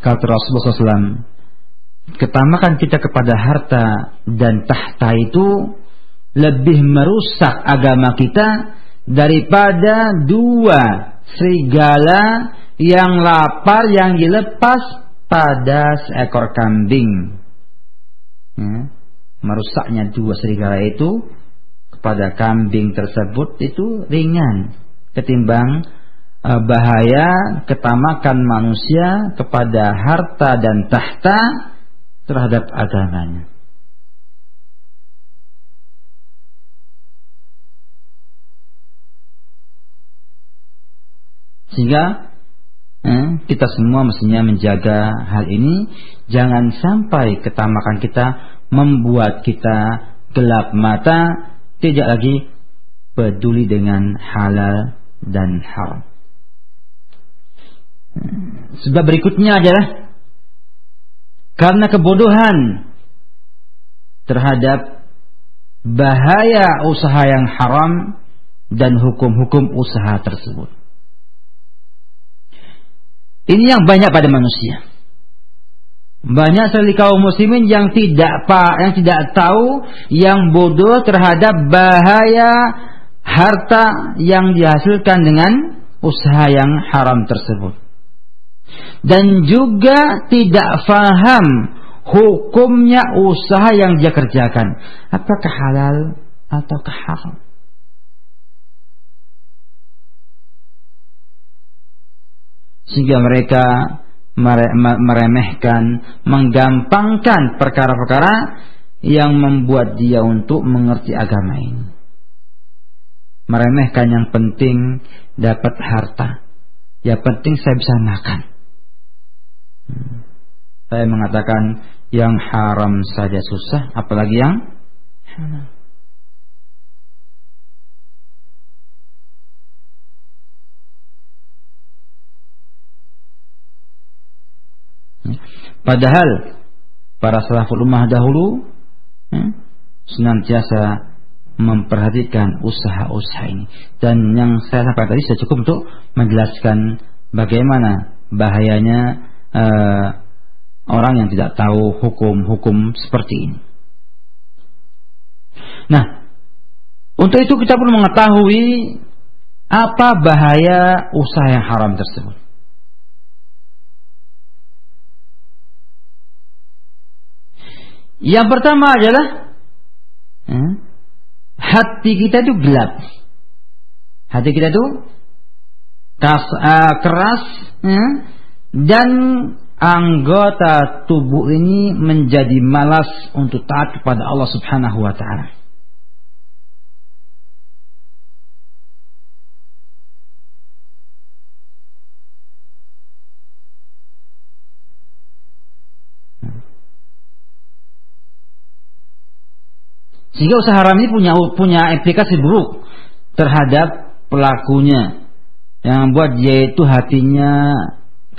Kata Rasulullah SAW, ketamakan kita kepada harta dan tahta itu lebih merusak agama kita daripada dua serigala yang lapar yang dilepas pada seekor kambing. Ya. Merusaknya dua serigala itu kepada kambing tersebut itu ringan ketimbang uh, bahaya ketamakan manusia kepada harta dan tahta terhadap agamanya. Sehingga eh, kita semua mestinya menjaga hal ini jangan sampai ketamakan kita membuat kita gelap mata tidak lagi peduli dengan halal dan haram. Sebab berikutnya adalah karena kebodohan terhadap bahaya usaha yang haram dan hukum-hukum usaha tersebut. Ini yang banyak pada manusia. Banyak sekali kaum muslimin yang tidak pak, yang tidak tahu, yang bodoh terhadap bahaya harta yang dihasilkan dengan usaha yang haram tersebut dan juga tidak faham hukumnya usaha yang dia kerjakan apakah halal atau haram sehingga mereka meremehkan, menggampangkan perkara-perkara yang membuat dia untuk mengerti agama ini. Meremehkan yang penting dapat harta. Yang penting saya bisa makan. Saya mengatakan yang haram saja susah, apalagi yang halal. Padahal para salaful ummah dahulu ya, senantiasa memperhatikan usaha-usaha ini dan yang saya sampaikan tadi sudah cukup untuk menjelaskan bagaimana bahayanya uh, orang yang tidak tahu hukum-hukum seperti ini. Nah, untuk itu kita perlu mengetahui apa bahaya usaha yang haram tersebut. Yang pertama adalah hmm, hati kita itu gelap. Hati kita itu keras, hmm, dan anggota tubuh ini menjadi malas untuk taat kepada Allah Subhanahu wa taala. Sehingga usaha haram ini punya punya implikasi buruk terhadap pelakunya yang membuat dia itu hatinya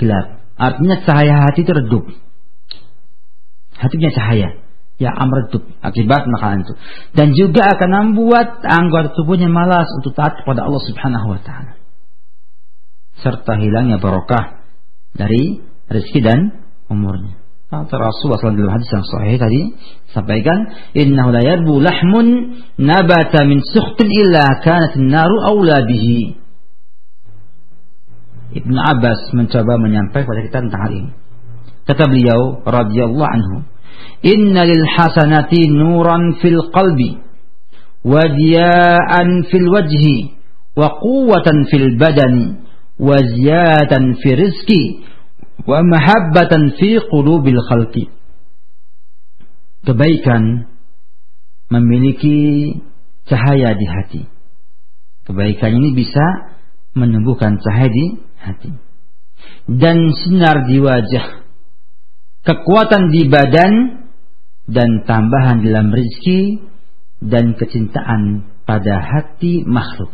gelap. Artinya cahaya hati itu redup. Hati punya cahaya. ya amretub akibat makanan itu dan juga akan membuat anggota tubuhnya malas untuk taat kepada Allah Subhanahu wa taala serta hilangnya barokah dari rezeki dan umurnya kata Rasulullah SAW dalam hadis yang sahih tadi sampaikan innahu la yarbu lahmun nabata min sukhtin illa kanat an-naru aula bihi Ibn Abbas mencoba menyampaikan kepada kita tentang hal ini kata beliau radhiyallahu anhu Inna lil hasanati nuran fil qalbi wa diya'an fil wajhi wa quwwatan fil badani wa ziyatan fi rizqi wa mahabbatan fi qulubil khalqi. Kebaikan memiliki cahaya di hati. Kebaikan ini bisa menumbuhkan cahaya di hati. Dan sinar di wajah. Kekuatan di badan dan tambahan dalam rezeki dan kecintaan pada hati makhluk.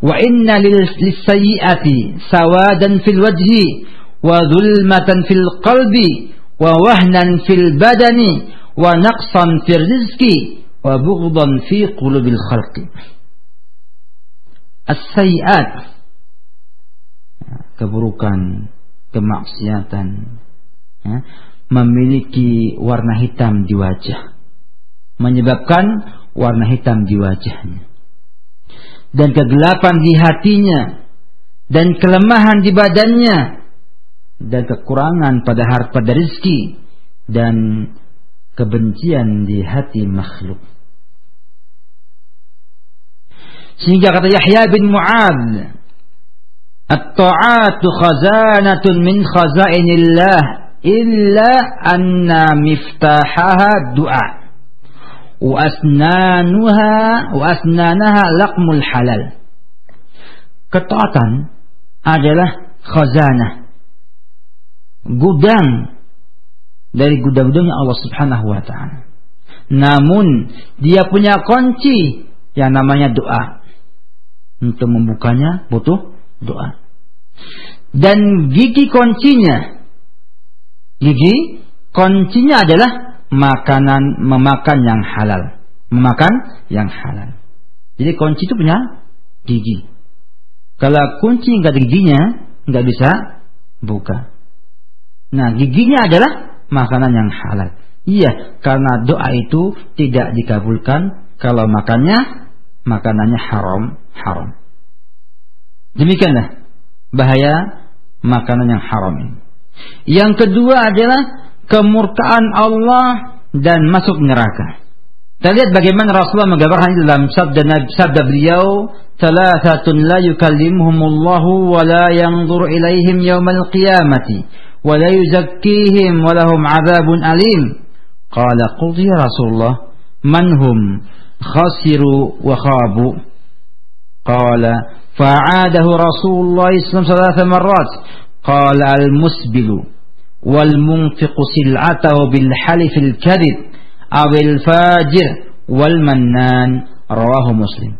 Wa inna lisayyiati sawadan fil wajhi wa dhulmatan fil qalbi wa wahnan fil badani wa naqsan fil rizqi wa bughdan fi qulubil khalqi. As-sayyiat keburukan, kemaksiatan, ya, memiliki warna hitam di wajah. Menyebabkan warna hitam di wajahnya. Dan kegelapan di hatinya. Dan kelemahan di badannya. Dan kekurangan pada harta pada rizki. Dan kebencian di hati makhluk. Sehingga kata Yahya bin Mu'ad. At-ta'atu khazanatun min khazainillah illa anna miftahaha du'a. Wa asnanuha wa asnanaha laqmul halal. Ketaatan adalah khazanah. Gudang dari gudang-gudangnya Allah Subhanahu wa taala. Namun dia punya kunci yang namanya doa untuk membukanya butuh doa dan gigi kuncinya Gigi kuncinya adalah makanan memakan yang halal. Memakan yang halal. Jadi kunci itu punya gigi. Kalau kunci nggak ada giginya, nggak bisa buka. Nah, giginya adalah makanan yang halal. Iya, karena doa itu tidak dikabulkan kalau makannya makanannya haram, haram. Demikianlah bahaya makanan yang haram ini. Yang kedua adalah kemurkaan Allah dan masuk neraka. Kita lihat bagaimana Rasulullah menggambarkan dalam sabda sabda beliau, "Thalathatun la yukallimuhumullahu wa la yanzur ilaihim yaumal qiyamati wa la yuzakkihim wa lahum 'adzabun alim." Qala qul ya Rasulullah, "Man hum?" Khasiru wa khabu. Qala fa'adahu Rasulullah sallallahu alaihi wasallam marrat قال المسبل والمنفق سلعته بالحلف الكذب أو الفاجر والمنان رواه مسلم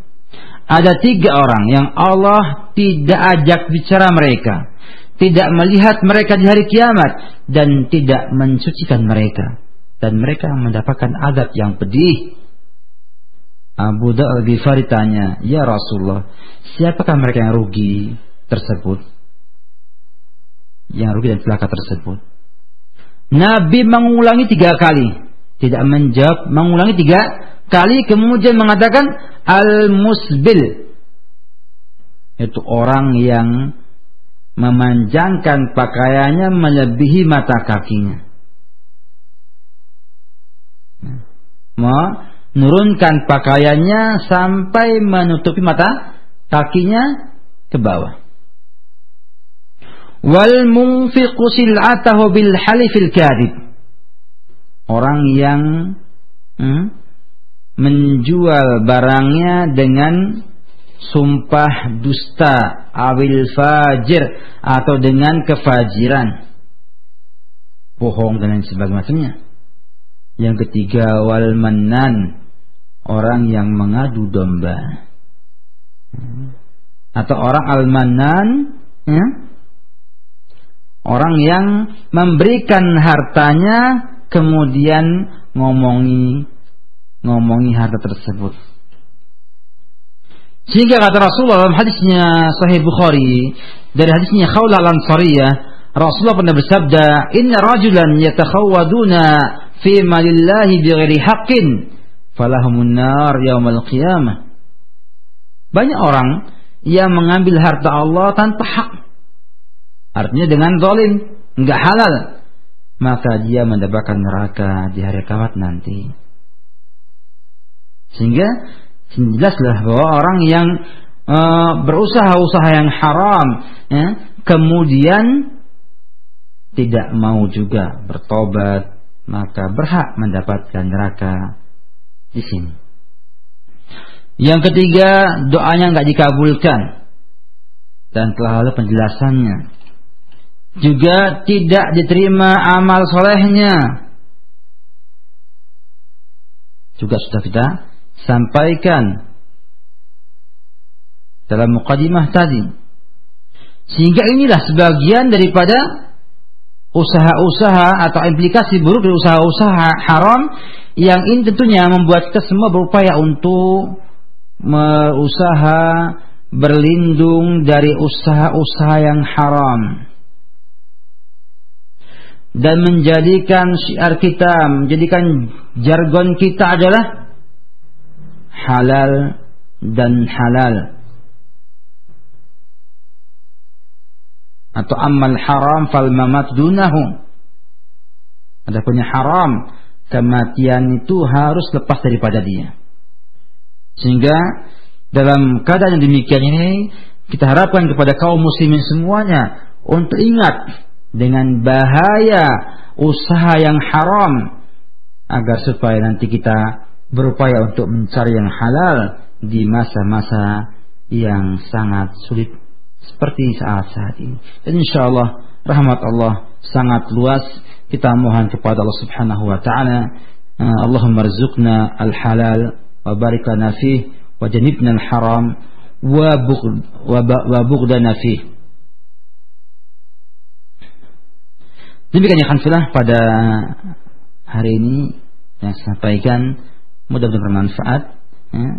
ada tiga orang yang Allah tidak ajak bicara mereka tidak melihat mereka di hari kiamat dan tidak mensucikan mereka dan mereka mendapatkan adab yang pedih Abu Da'al Ghifari tanya ya Rasulullah siapakah mereka yang rugi tersebut yang rugi dan celaka tersebut. Nabi mengulangi tiga kali, tidak menjawab, mengulangi tiga kali, kemudian mengatakan al-musbil, itu orang yang memanjangkan pakaiannya melebihi mata kakinya. Menurunkan pakaiannya sampai menutupi mata kakinya ke bawah. Wal munfiqu bil halifil orang yang hmm, menjual barangnya dengan sumpah dusta awil fajir atau dengan kefajiran. Bohong dan lain sebagainya. Yang ketiga wal manan orang yang mengadu domba. Atau orang al manan ya, Orang yang memberikan hartanya kemudian ngomongi ngomongi harta tersebut. Sehingga kata Rasulullah dalam hadisnya Sahih Bukhari dari hadisnya Khawla al-Ansariyah, Rasulullah pernah bersabda, "Inna rajulan yatakhawwaduna fi malillahi bighairi haqqin, falahumun nar yaumal qiyamah." Banyak orang yang mengambil harta Allah tanpa hak. Artinya dengan zalim, enggak halal. Maka dia mendapatkan neraka di hari kiamat nanti. Sehingga jelaslah bahwa orang yang e, berusaha usaha yang haram, ya, kemudian tidak mau juga bertobat, maka berhak mendapatkan neraka di sini. Yang ketiga, doanya nggak dikabulkan dan telah lalu penjelasannya. Juga tidak diterima amal solehnya. Juga sudah kita sampaikan dalam mukadimah tadi. Sehingga inilah sebagian daripada usaha-usaha atau implikasi buruk dari usaha-usaha haram yang ini tentunya membuat kita semua berupaya untuk berusaha berlindung dari usaha-usaha yang haram dan menjadikan syiar kita, menjadikan jargon kita adalah halal dan halal atau amal haram fal mamat dunahu ada punya haram kematian itu harus lepas daripada dia. Sehingga dalam keadaan yang demikian ini kita harapkan kepada kaum muslimin semuanya untuk ingat dengan bahaya usaha yang haram agar supaya nanti kita berupaya untuk mencari yang halal di masa-masa yang sangat sulit seperti saat-saat ini. Dan insya Allah rahmat Allah sangat luas. Kita mohon kepada Allah Subhanahu wa taala uh, Allahumma rizukna al-halal wa barik fih wa janibna al-haram wa bughd wa bughdana fih. Demikian ya pada hari ini yang saya sampaikan mudah-mudahan bermanfaat ya.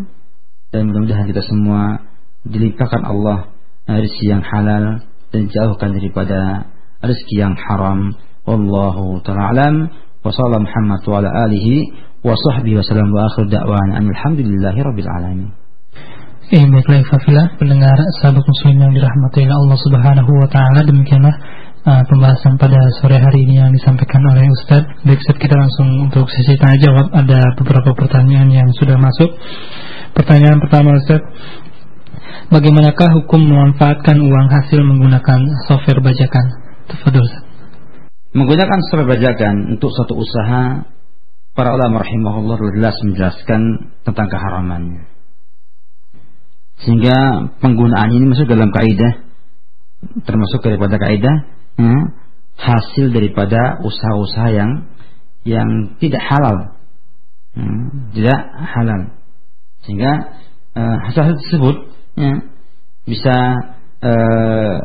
dan mudah-mudahan kita semua dilimpahkan Allah rezeki yang halal dan jauhkan daripada rezeki yang haram wallahu taala alam wa sallallahu Muhammad wa ala alihi wa sahbihi wa sallam wa akhir da'wana alhamdulillahi rabbil alamin Eh baiklah Fafila pendengar sahabat muslim yang dirahmati Allah Subhanahu wa taala demikianlah uh, pembahasan pada sore hari ini yang disampaikan oleh Ustadz. Baik, Ustadz kita langsung untuk sesi tanya jawab. Ada beberapa pertanyaan yang sudah masuk. Pertanyaan pertama Ustadz, bagaimanakah hukum memanfaatkan uang hasil menggunakan software bajakan? Ustadz. Menggunakan software bajakan untuk suatu usaha, para ulama rahimahullah jelas menjelaskan tentang keharamannya. Sehingga penggunaan ini masuk dalam kaidah termasuk daripada kaidah hmm, hasil daripada usaha-usaha yang yang tidak halal, hmm, tidak halal, sehingga uh, hasil tersebut ya, bisa uh,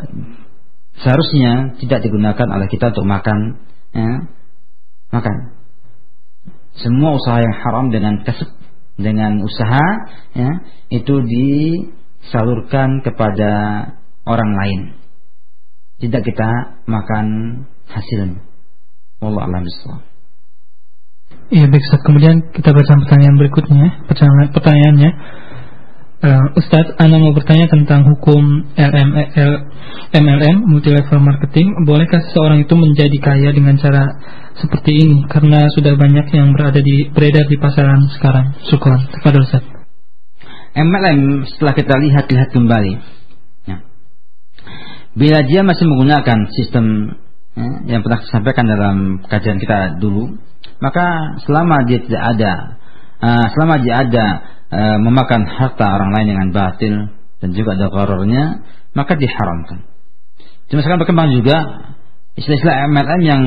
seharusnya tidak digunakan oleh kita untuk makan, ya, makan. Semua usaha yang haram dengan kesep, dengan usaha, ya, itu disalurkan kepada orang lain tidak kita makan hasilnya. Wallah alam Iya baik. Kemudian kita baca pertanyaan berikutnya. Pertanyaan pertanyaannya, uh, Ustadz, Anda mau bertanya tentang hukum LML, MLM multi level marketing. Bolehkah seseorang itu menjadi kaya dengan cara seperti ini? Karena sudah banyak yang berada di beredar di pasaran sekarang. Syukur. Kepada Ustaz. MLM setelah kita lihat-lihat kembali Bila dia masih menggunakan sistem ya, yang pernah disampaikan dalam kajian kita dulu, maka selama dia tidak ada, uh, selama dia ada uh, memakan harta orang lain dengan batil dan juga ada korornya, maka diharamkan. Cuma sekarang berkembang juga istilah-istilah MLM yang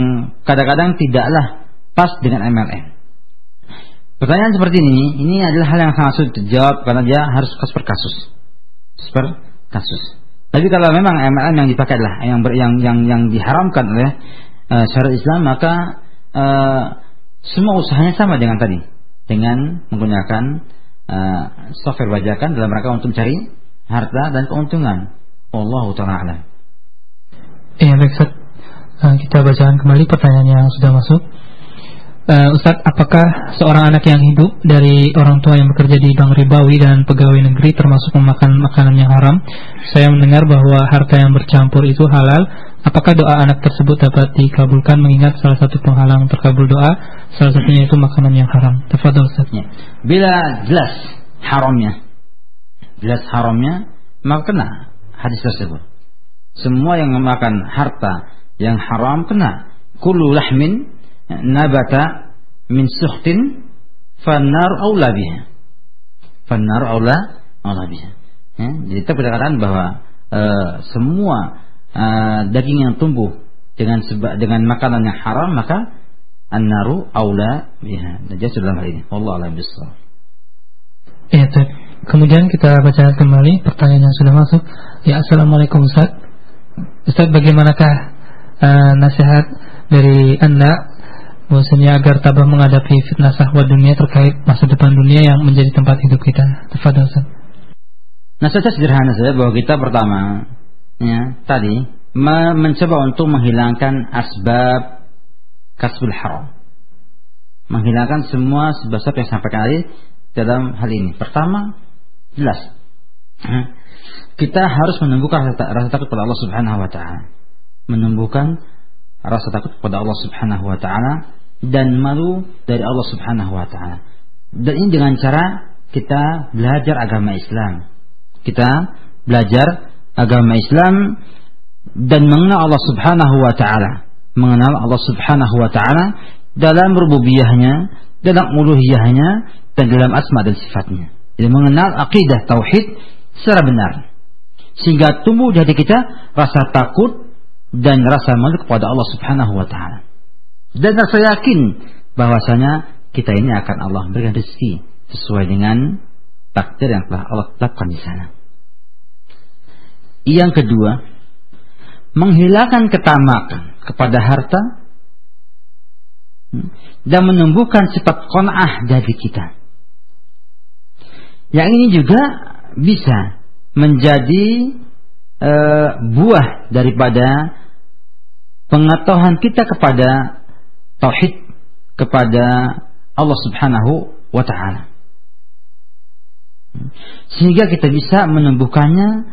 kadang-kadang tidaklah pas dengan MLM. Pertanyaan seperti ini, ini adalah hal yang sangat sulit dijawab karena dia harus kasus per kasus. Per kasus. Tapi kalau memang MLM yang dipakai adalah yang ber, yang yang yang diharamkan oleh uh, syariat Islam maka uh, semua usahanya sama dengan tadi, dengan menggunakan uh, software bajakan dalam rangka untuk mencari harta dan keuntungan. Allah taala Iya, baik Uh, kita bacakan kembali pertanyaan yang sudah masuk. Uh, Ustadz, apakah seorang anak yang hidup dari orang tua yang bekerja di bank ribawi dan pegawai negeri termasuk memakan makanan yang haram? Saya mendengar bahwa harta yang bercampur itu halal. Apakah doa anak tersebut dapat dikabulkan mengingat salah satu penghalang terkabul doa, salah satunya itu makanan yang haram? Tafadhol Ustaz. Ya. Bila jelas haramnya, jelas haramnya, maka kena hadis tersebut. Semua yang memakan harta yang haram kena. Kullu lahmin nabata min suhtin fanar aula biha. Fanar aula aula biha. Ya, jadi kita berkatakan bahwa e, semua e, daging yang tumbuh dengan dengan makanan yang haram maka an-naru aula biha. Dan jelas dalam hal ini. Allah alam bisawab. Ya, Kemudian kita baca kembali pertanyaan yang sudah masuk. Ya, Assalamualaikum Ustaz. Ustaz, bagaimanakah uh, nasihat dari Anda bahwasanya agar tabah menghadapi fitnah sahwat dunia terkait masa depan dunia yang menjadi tempat hidup kita. Tafadhol Ustaz. Nah, saja sederhana saja bahwa kita pertama ya, tadi mencoba untuk menghilangkan asbab kasbul haram. Menghilangkan semua sebab yang sampai kali dalam hal ini. Pertama, jelas. Kita harus menumbuhkan rasa, rasa takut pada Allah Subhanahu wa taala. Menumbuhkan rasa takut kepada Allah Subhanahu wa taala dan malu dari Allah Subhanahu wa taala. Dan ini dengan cara kita belajar agama Islam. Kita belajar agama Islam dan mengenal Allah Subhanahu wa taala. Mengenal Allah Subhanahu wa taala dalam rububiyahnya, dalam uluhiyahnya dan dalam asma dan sifatnya. Jadi mengenal akidah tauhid secara benar. Sehingga tumbuh di hati kita rasa takut dan rasa malu kepada Allah Subhanahu wa taala. Dan rasa yakin bahwasanya kita ini akan Allah berikan rezeki sesuai dengan takdir yang telah Allah tetapkan di sana. Yang kedua, menghilangkan ketamakan kepada harta dan menumbuhkan sifat kon'ah dari kita. Yang ini juga bisa menjadi e, buah daripada pengetahuan kita kepada tauhid kepada Allah Subhanahu wa taala. Sehingga kita bisa menumbuhkannya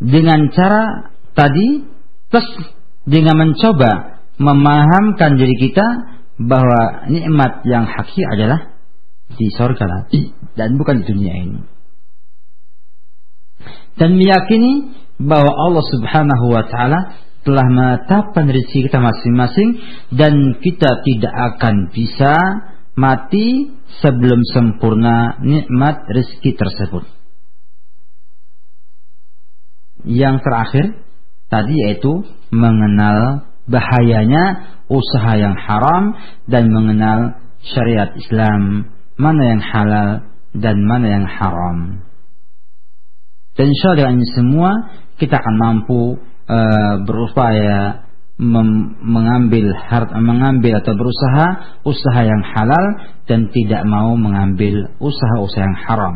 dengan cara tadi plus dengan mencoba memahamkan diri kita bahwa nikmat yang hakiki adalah di surga dan bukan di dunia ini. Dan meyakini bahwa Allah Subhanahu wa taala telah menetapkan rezeki kita masing-masing dan kita tidak akan bisa mati sebelum sempurna nikmat rezeki tersebut. Yang terakhir tadi yaitu mengenal bahayanya usaha yang haram dan mengenal syariat Islam mana yang halal dan mana yang haram. Dan insya ini semua kita akan mampu uh, berupaya mengambil harta mengambil atau berusaha usaha yang halal dan tidak mau mengambil usaha-usaha yang haram.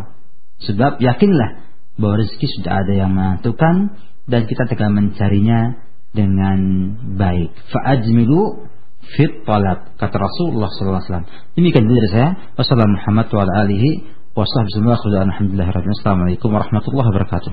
Sebab yakinlah bahwa rezeki sudah ada yang menentukan dan kita tinggal mencarinya dengan baik. Fa'ajmilu fit talab kata Rasulullah SAW. Demikian dari saya. Wassalamualaikum warahmatullahi wabarakatuh.